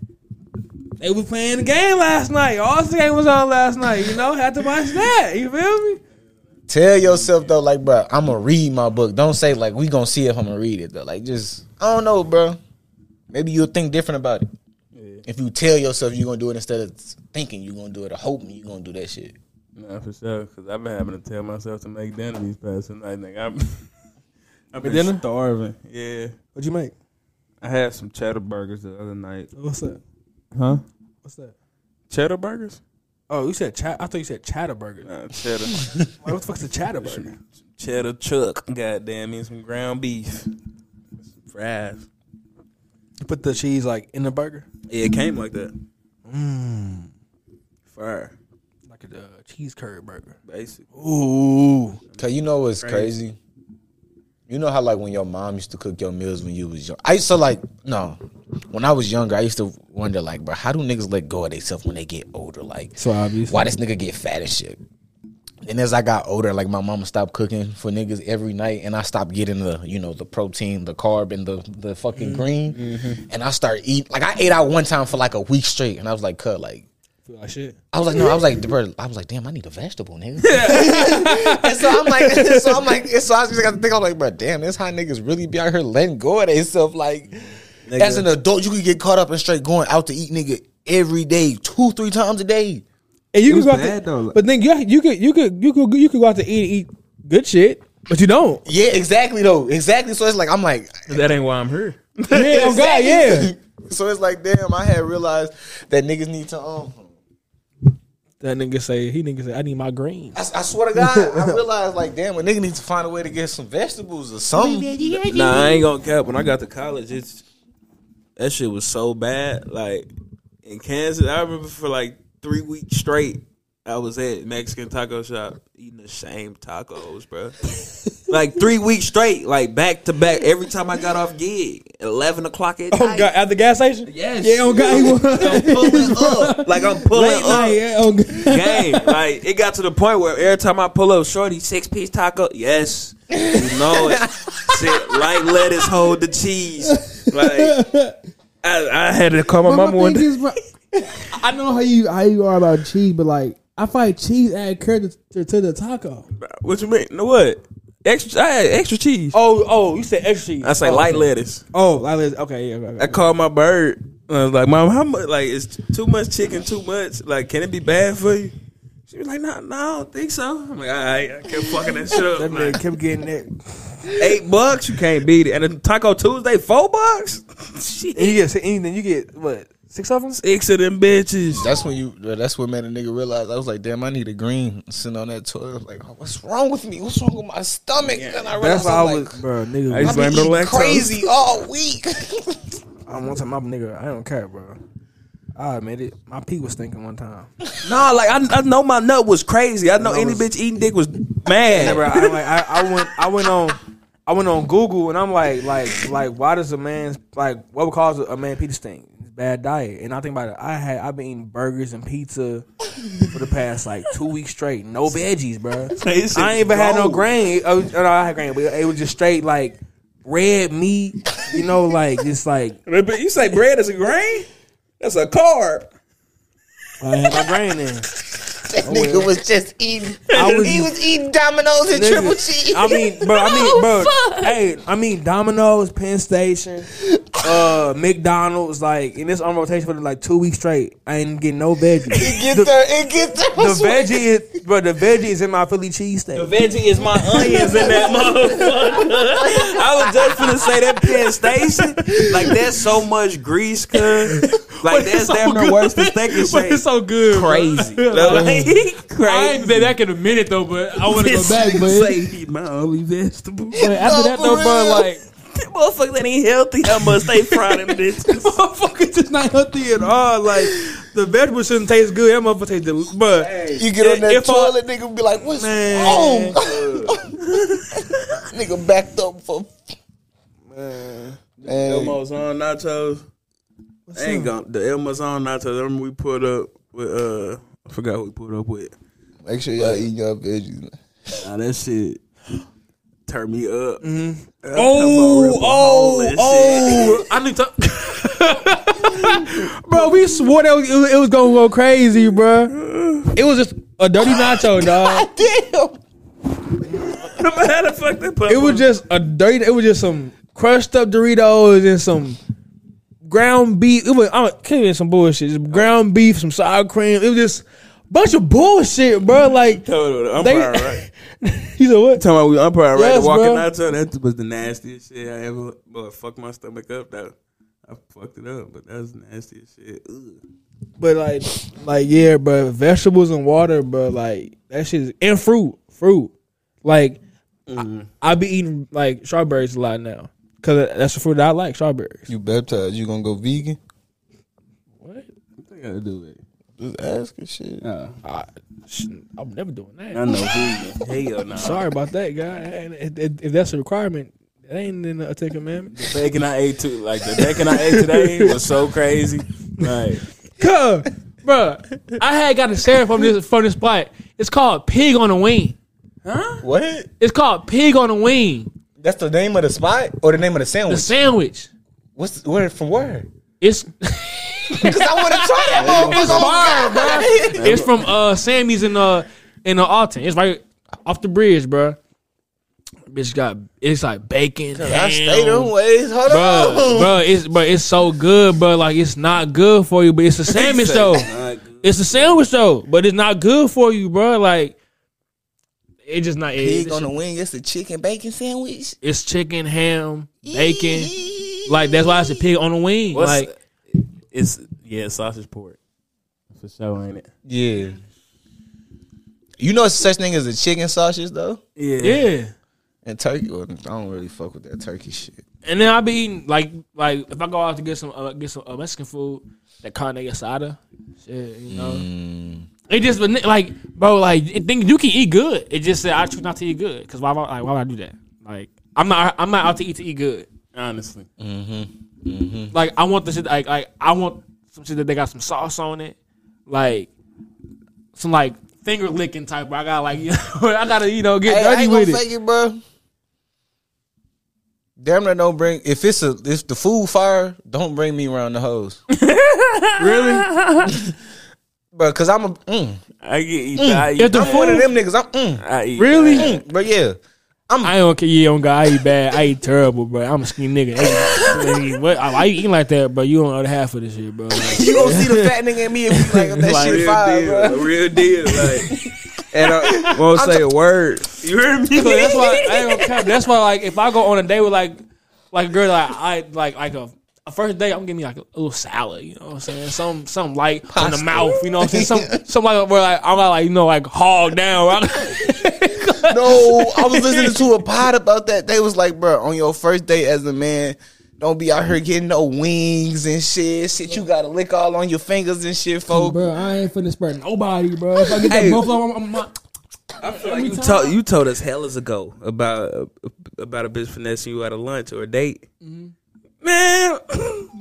they was playing the game last night. All the game was on last night. You know, had to watch that. You feel me? tell yourself though, like, bro, I'm gonna read my book. Don't say like we gonna see if I'm gonna read it though. Like, just I don't know, bro. Maybe you'll think different about it. If you tell yourself you're gonna do it instead of thinking you're gonna do it or hoping you're gonna do that shit. Nah, for sure. Because I've been having to tell myself to make dinner these past two nights. Nigga, I'm, I've been dinner? starving. Yeah. What'd you make? I had some cheddar burgers the other night. What's that? Huh? What's that? Cheddar burgers? Oh, you said chat. I thought you said Chatterburger. Nah, cheddar. Like, what the fuck's a Chatterburger? cheddar chuck. Goddamn, me some ground beef. Some fries. You put the cheese like in the burger, Yeah, it came like that. Mmm. Fire. Like a uh, cheese curd burger. Basic. Ooh, Cause you know what's crazy? You know how like when your mom used to cook your meals when you was young. I used to like no. When I was younger, I used to wonder like, bro, how do niggas let go of themselves when they get older? Like, so obvious. why this nigga get fat and shit? And as I got older, like my mama stopped cooking for niggas every night, and I stopped getting the you know the protein, the carb, and the the fucking green. And I started eat like I ate out one time for like a week straight, and I was like, cut like Feel like shit. I was like, no, I was like, bro, I was like, damn, I need a vegetable, nigga. and so I'm like, so I'm like, so I just got to think, I'm like, bro, damn, this how niggas really be out here letting go of themselves. Like, as an adult, you could get caught up and straight going out to eat, nigga, every day, two, three times a day. And you It can was go out bad, to, though. but then you you could you could you could you could go out to eat eat good shit, but you don't. Yeah, exactly though, exactly. So it's like, I'm like, That ain't why I'm here. Yeah, oh God, yeah. So it's like, damn, I had realized that niggas need to um. That nigga say he nigga say I need my greens. I, I swear to God, I realized like, damn, a nigga needs to find a way to get some vegetables or something. Nah, I ain't gonna cap. When I got to college, it's that shit was so bad. Like in Kansas, I remember for like three weeks straight, I was at Mexican taco shop eating the same tacos, bro. like three weeks straight, like back to back. Every time I got off gig, eleven o'clock at Oh, night. God, at the gas station. Yes. Yeah, oh God, he was. I'm pulling up. Like I'm pulling Late up. night, yeah, oh God. Game. Like it got to the point where every time I pull up, shorty six piece taco. Yes, you know it. Sit light lettuce, hold the cheese. Like I, I had to call my But mama my one day. is, bro, I know how you how you are about cheese, but like I feel like cheese add character to, to the taco. What you mean? No, what? Extra? I had extra cheese. Oh, oh, you said extra cheese. I say oh, light okay. lettuce. Oh, like this- okay, yeah, okay, I okay. called my bird. I was like, "Mom, how much? Like, is too much chicken? Too much? Like, can it be bad for you?" She was like, "No, no, I don't think so." I'm like, "All right, I kept fucking that shit up." That Like, man kept getting that. Eight bucks, you can't beat it. And then Taco Tuesday, four bucks. Shit, And you get anything, you get what six of them? six of them bitches. That's when you. That's what made a nigga realize. I was like, damn, I need a green. Sitting on that toilet, I was like, what's wrong with me? What's wrong with my stomach? And I realized That's why I I'm was, like, bro, nigga. I I used been to blame eating crazy all week. I one time, my nigga, I don't care, bro. I admit it. My pee was stinking one time. Nah, like I, I know my nut was crazy. I know I any was- bitch eating dick was mad. Yeah, bro. I, like, I, I went, I went on, I went on Google, and I'm like, like, like, why does a man's like what would cause a man pee to stink? Bad diet. And I think about it. I had, I've been eating burgers and pizza for the past like two weeks straight. No veggies, bro. I ain't even had no grain. I, was, no, I had grain, but it was just straight like red meat. You know, like just like But but you say bread is a grain? That's a carb. I had my grain in. That nigga was just eating. Was- he was eating Domino's and Nigga, triple cheese. I mean, bro. I mean, bro. Hey, I mean, Domino's, Penn Station, uh, McDonald's. Like, and this on rotation for like two weeks straight. I ain't getting no veggies. it get there. It get there. The veggie is, bro. The veggie is in my Philly cheesesteak. The veggie is my onions in that motherfucker. I was just gonna say that Penn Station. Like there's so much grease, cuz. Like that's so damn near good. worse than steak and shake. it's so good, bro. Crazy. I ain't crazy. been back in a minute though, but I want to go back. But, say eat my only vegetable. but after that though, bro, like Motherfucker that ain't healthy. I must stay frying them bitches. motherfucker just not healthy at all. Like the vegetables shouldn't taste good. That motherfucker taste del- but You get on that If I- toilet, nigga be like, "What's Man. wrong?" nigga backed up for. Man, Elmo's on nachos. I ain't gonna the Elmo's on nachos. Remember we put up with uh I forgot who we put up with. make sure y'all eating your veggies. Man. Nah, that shit turned me up. Mm-hmm. Oh, oh, Red Bull and shit. oh! I need to, bro. We swore that it was, it was gonna go crazy, bro. It was just a dirty nacho, dog. Damn. How the fuck they put It was just a dirty. It was just some crushed up Doritos and some ground beef. It was I can't even some bullshit. Just ground beef, some sour cream. It was just a bunch of bullshit, bro. Like I'm they, right. he said what? Talking about we umpire right Yes, to walking bro. nacho. That was the nastiest shit I ever. Boy, fuck my stomach up. That I fucked it up, but that was the nastiest shit. Ugh. But like, like yeah, bro. Vegetables and water, bro. Like that shit is, and fruit, fruit. Like I, mm-hmm. I be eating like strawberries a lot now because that's the fruit that I like. Strawberries. You baptized? You gonna go vegan? What? What they gotta do it? Just asking shit. Nah, I, sh- I'm never doing that. I know vegan. Hell no. Sorry about that, guy. And If, if- if that's a requirement, it ain't in the Ten Commandments. The bacon I ate too, like the bacon I ate today was so crazy. Like Cuz, bro, I had got a cereal from this from this spot. It's called Pig on a Wing. Huh? What? It's called Pig on a Wing. That's the name of the spot or the name of the sandwich. The sandwich? sandwich. What's where from where? It's Because I want to try that motherfucker. fire, bro. It's from uh Sammy's in uh in the Alton. It's right off the bridge, bro. Bitch got it's like bacon. I stay ham. them ways. Hold Bro, on. bro, it's but it's so good, bro. Like it's not good for you, but it's a sandwich though. It's a sandwich though, but it's not good for you, bro. Like it's just not. Pig it's, on the wing. It's a chicken bacon sandwich. it's chicken, ham, bacon. Like that's why it's a pig on the wing. what's like it's yeah sausage pork for sure, ain't it? Yeah. You know, it's such thing as a chicken sausage though, Yeah. yeah. and turkey. Well, I don't really fuck with that turkey shit. And then I be eating like like if I go out to get some uh, get some uh, Mexican food, that carne asada, shit, you know. Mm. It just but like, bro, like it think you can eat good. It just said I choose not to eat good because why, would- like, why would I do that? Like, I'm not, I'm not out to eat to eat good. Honestly, Like, I want the shit. Like, like I want some shit that they got some sauce on it, like some like finger licking type. Where I got like, you know, I gotta you know get Hey, I dirty ain't gonna with it. fake it, bro. Damn near don't bring if it's a if the food fire, don't bring me around the hose. really, Bro, cause I'm a mm, I get eat. I eat. If the I'm one of them niggas. I'm mm, I eat. Really? mm, but yeah. I don't care. Yeah, on God, I eat bad. I eat terrible, bro. I'm a skinny nigga. Hey, what? I you eating like that, bro? You don't know the half of this shit, bro. Like, You gonna see the fat nigga in me if you like that Like, shit real fire, deal, bro. real deal. Like, and I won't say a word. You heard me? So that's why I ain't gonna cap. That's why like if I go on a date with like like a girl like I like like a, a first date, I'm giving me like a, little salad. You know what I'm saying? Some some light on the mouth. You know what I'm saying? Some some like where like I'm not like you know like hog down. No, I was listening to a pod about that. They was like, bro, on your first date as a man, don't be out here getting no wings and shit. Shit, you gotta lick all on your fingers and shit, folks. bro, I ain't finna spread nobody, bro. If I get that Hey. buffalo, I'm, I'm not. I feel like you told you told us hellas ago about about a bitch finessing you at a lunch or a date. Mm-hmm. Man,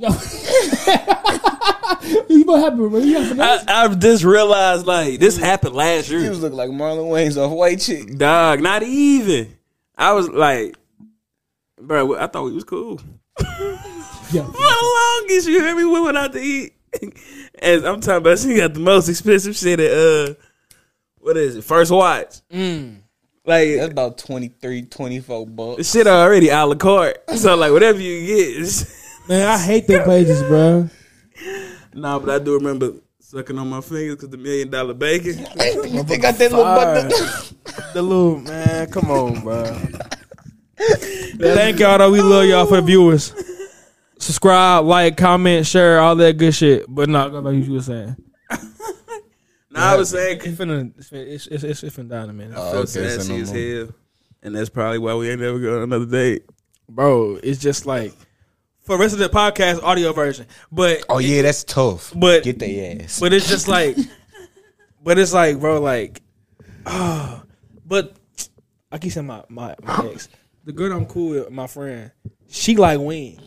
You what happened, bro? You happened. I, I've just realized like this happened last He year. was looking like Marlon Wayans off white chick. Dog, not even. I was like, bro, I thought we was cool. Yeah. For the longest, you hear me? We went out to eat, and I'm talking about she got the most expensive shit at uh, what is it? First watch. Like That's about 23, 24 the bucks. shit already a la carte. So like whatever you get. is- Man, I hate them pages, bro. Nah, but I do remember sucking on my fingers because the million dollar bacon. They got that little butt. The little man, come on, bro. Thank y'all though. We love y'all for the viewers. Subscribe, like, comment, share, all that good shit. But not go back to what you were saying. Nah, I was saying It's finna, it's finna, it's, it's, it's, it's finna die in a minute. I feel okay, so sassy no as more. hell, and that's probably why we ain't never going on another date. bro. It's just like for the rest of the podcast audio version, but Oh yeah, that's tough. But- get their ass. but it's just like, but it's like, bro, like, oh, but I keep saying my my, my ex, the girl I'm cool with, my friend, she like wings.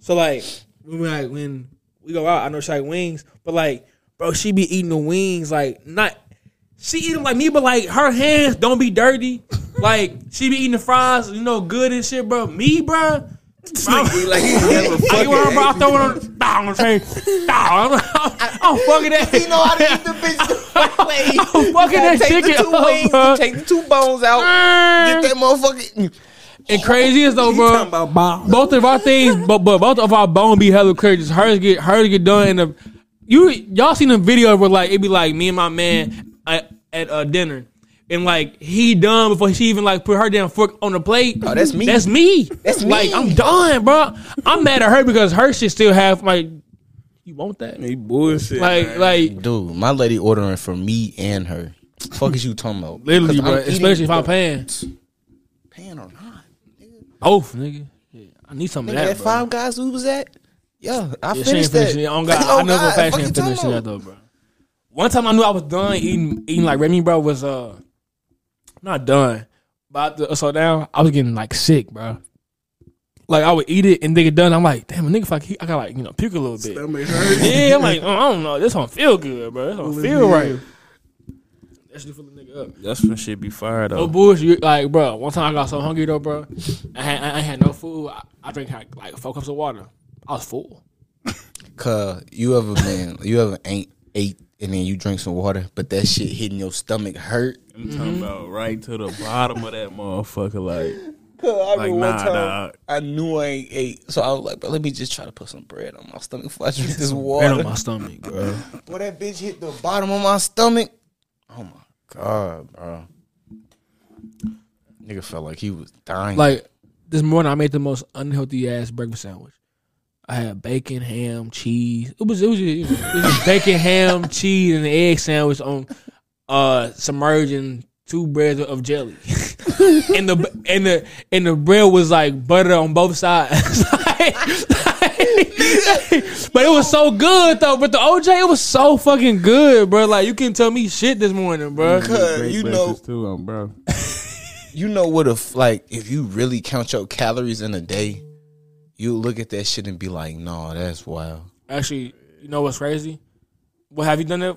So like when we like when we go out, I know she like wings, but like, bro, she be eating the wings like not. She eat them like me, but like her hands don't be dirty. Like she be eating the fries, you know, good and shit, bro. Me, bro. bro He like he never I you want, bro? I fucking. throw it on, on the train. I'm, I'm, I'm fucking that. you know how to eat the bitch the way. I'm fucking that take the two up, wings, bro. take the two bones out. Get that motherfucker. And crazy as though, bro. Both of our things, but but both of our bone be hella crazy. Hers get hers get done in the. You y'all seen the video where like it'd be like me and my man at, at uh, dinner. And like he done before she even like put her damn fork on the plate. Oh, that's me. That's me. That's like me. I'm done, bro. I'm mad at her because her shit still have like. You want that? He bullshit. Like man. like Dude, my lady ordering for me and her. Fuck is you talking about? literally, 'Cause bro. Especially if I'm the- paying. paying or not. Both, nigga. Yeah, I need some of Nigga, that, that bro. five guys we was at. Yeah, I Yeah, she ain't finished that. finishing it. On God, Oh, I know for a God, fact fuck she you ain't finishing that though, bro. One time I knew I was done eating eating like Remy, bro. Was uh not done, but after, so now I was getting like sick, bro. Like I would eat it and they get done. I'm like, damn, a nigga, like I got like you know puke a little bit. Stomach hurt. Yeah, I'm like, oh, I don't know, this don't feel good, bro. This don't feel right. That shit fill the nigga up. That's when shit be fired No up. bullshit. Like, bro, one time I got so hungry though, bro. I had I, I had no food. I, I drank like, like four cups of water. I was full. Cause you ever been, you ever ain't ate and then you drink some water, but that shit hitting your stomach hurt. I'm talking about right to the bottom of that motherfucker. Like, Cause I Like, remember nah, time dog. I knew I ain't ate, so I was like, "Bro, let me just try to put some bread on my stomach before I drink this Right water." on my stomach, bro. Boy, that bitch hit the bottom of my stomach. Oh my god, bro! Nigga felt like he was dying. Like this morning, I made the most unhealthy ass breakfast sandwich. I had bacon, ham, cheese. It was it was, it was, it was bacon, ham, cheese, and an egg sandwich on uh submerging two breads of jelly. and the and the and the bread was like butter on both sides. like, but it was so good though. But the OJ, it was so fucking good, bro. Like you can tell me shit this morning, bro. Cause you know, too, um, bro. you know what if like if you really count your calories in a day, you look at that shit and be like, no, that's wild. Actually, you know what's crazy? What have you done that?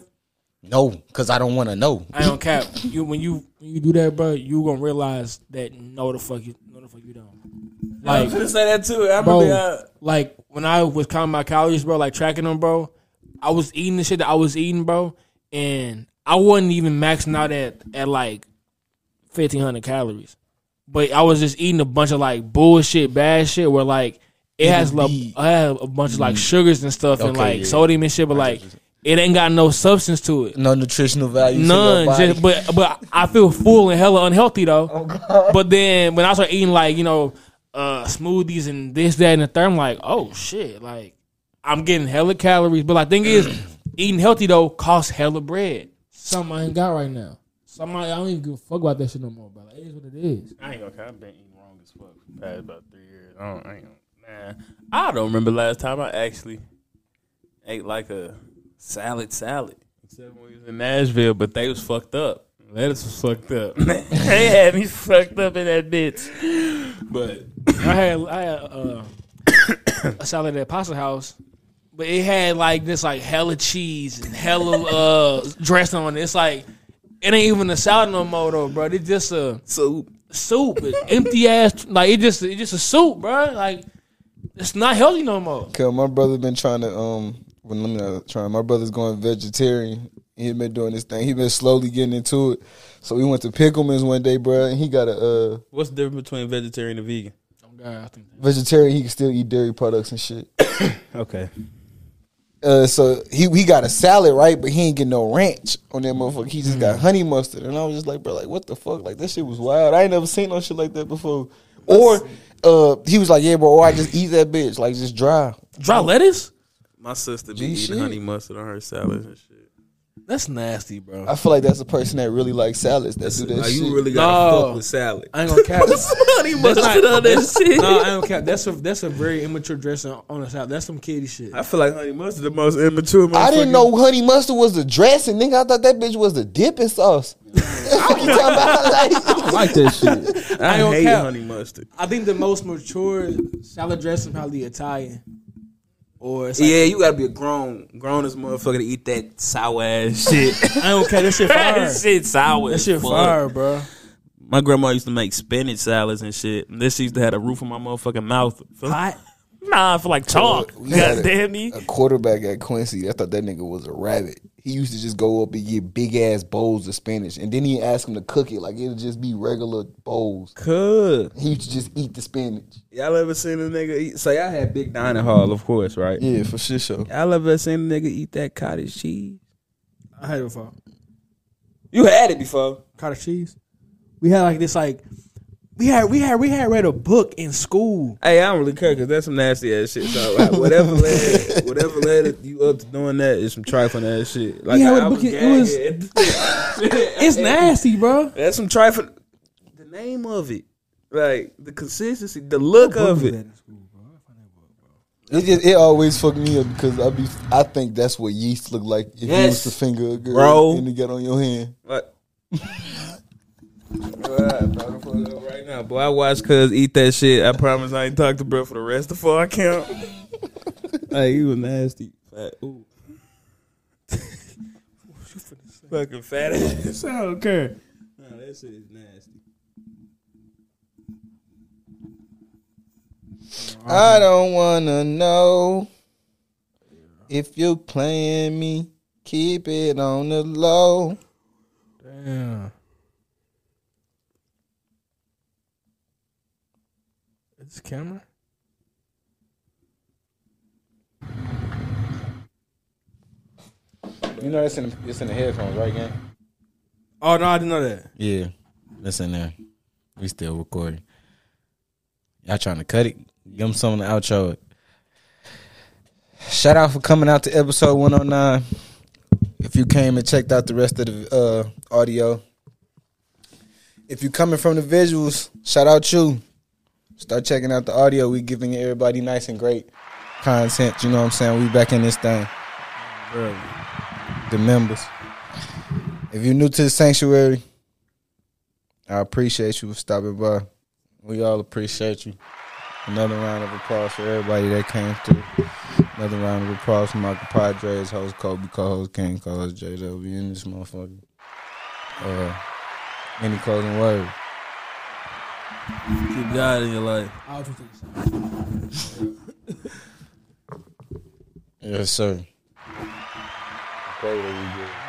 No, because I don't want to know. I don't cap. You when you when you do that, bro, you gonna realize that no the fuck you no the fuck you don't. I Like was gonna say that too. I'm bro, gonna be uh, like when I was counting my calories, bro, like tracking them, bro, I was eating the shit that I was eating, bro, and I wasn't even maxing out at at like fifteen hundred calories, but I was just eating a bunch of like bullshit, bad shit, where like it has like I have a bunch of like sugars and stuff and like yeah. sodium and shit, but like it ain't got no substance to it. No nutritional value. None, just, but but I feel full and hella unhealthy though. But then when I start eating like you know uh, smoothies and this that and the third, I'm like, oh shit, like I'm getting hella calories. But like thing is, eating healthy though costs hella bread. Something I ain't got right now. Something I I don't even give a fuck about that shit no more. But like, it is what it is. I ain't gonna. I've been eating wrong as fuck for the past about three years. I don't. I ain't gonna. Nah, I don't remember last time I actually ate like a salad salad. Except when we was in Nashville, but they was fucked up. Lettuce was fucked up. they had me fucked up in that bitch. But I had I had uh, a salad at Pasta House, but it had like this like hella cheese and hella uh dressing on it. It's like it ain't even a salad no more though, bro. It's just a soup. soup, empty ass. Like it just it just a soup, bro. Like it's not healthy no more. Cause my brother been trying to um when let me not trying. My brother's going vegetarian. He been doing this thing. He been slowly getting into it. So we went to Pickleman's one day, bro, and he got a uh, What's the difference between vegetarian and vegan? Oh God, I think vegetarian. He can still eat dairy products and shit. Okay. Uh, so he he got a salad, right? But he ain't get no ranch on that motherfucker. He just Mm. got honey mustard, and I was just like, bro, like what the fuck? Like that shit was wild. I ain't never seen no shit like that before. Or uh, he was like, yeah, bro, or I just eat that bitch, like just dry. dry lettuce. My sister be G eating shit. honey mustard on her salads and shit. That's nasty, bro. I feel like that's a person that really likes salads that do that Like, shit. you really gotta No. fuck with salad. I ain't gonna cap. honey mustard on that shit. no, I don't cap. That's a that's a very immature dressing on a salad. That's some kiddie shit. I feel like honey mustard the most immature. I didn't motherfucking- know honey mustard was the dressing, nigga. I thought that bitch was the dipping sauce. What you talking about? Like, I like that shit. I, I don't hate cap. honey mustard. I think the most mature salad dressing probably Italian. Or like, Yeah, you gotta be a grown, grown as motherfucker to eat that sour ass shit. I don't care. That shit fire. that shit sour. That as shit fuck. fire, bro. My grandma used to make spinach salads and shit. And this used to have a roof on my motherfucking mouth. Hot. Nah, for like chalk. we God damn me. a quarterback at Quincy, I thought that nigga was a rabbit. He used to just go up and get big ass bowls of spinach, and then he ask him to cook it like it'll just be regular bowls. Could He used to just eat the spinach. y'all ever seen a nigga eat? So y'all had big dining hall, of course, right? Yeah, for sure. Show. Y'all ever seen a nigga eat that cottage cheese? I had it before. You had it before. Cottage cheese. We had like this like we had we had we had read a book in school. Hey, I don't really care because that's some nasty ass shit. So like, whatever led, whatever led you up to doing that is some trifling ass shit. Like Yeah, I, but I was it- it was- It's nasty, bro. That's some trifling. The name of it, like the consistency, the look of it. It just it always fucked me up because I be I think that's what yeast look like if you Yes. was to finger a girl Bro. and to get on your hand. Like, right now, boy, I watch Cuz eat that shit. I promise I ain't talk to bro for the rest of four count. hey, you nasty. Fat. Ooh. Fucking fat ass. I don't care. Nah, that shit is nasty. I don't wanna know if you playing me. Keep it on the low. Damn. This camera? You know that's in the, it's in the headphones, right, gang? Oh no, I didn't know that. Yeah, that's in there. We still recording. Y'all trying to cut it? Give them something to outro it. Shout out for coming out to episode 109. If you came and checked out the rest of the uh, audio, if you coming from the visuals, shout out you. Start checking out the audio. We giving everybody nice and great content. You know what I'm saying? We back in this thing. Bro. The members. If you're new to the sanctuary, I appreciate you for stopping by. We all appreciate you. Another round of applause for everybody that came through. Another round of applause for Michael Padres, host Kobe, co-host King, co-host JW in this motherfucker. Uh, any closing word? Keep God in your life. I was just thinking Yes, sir. Pray that we good.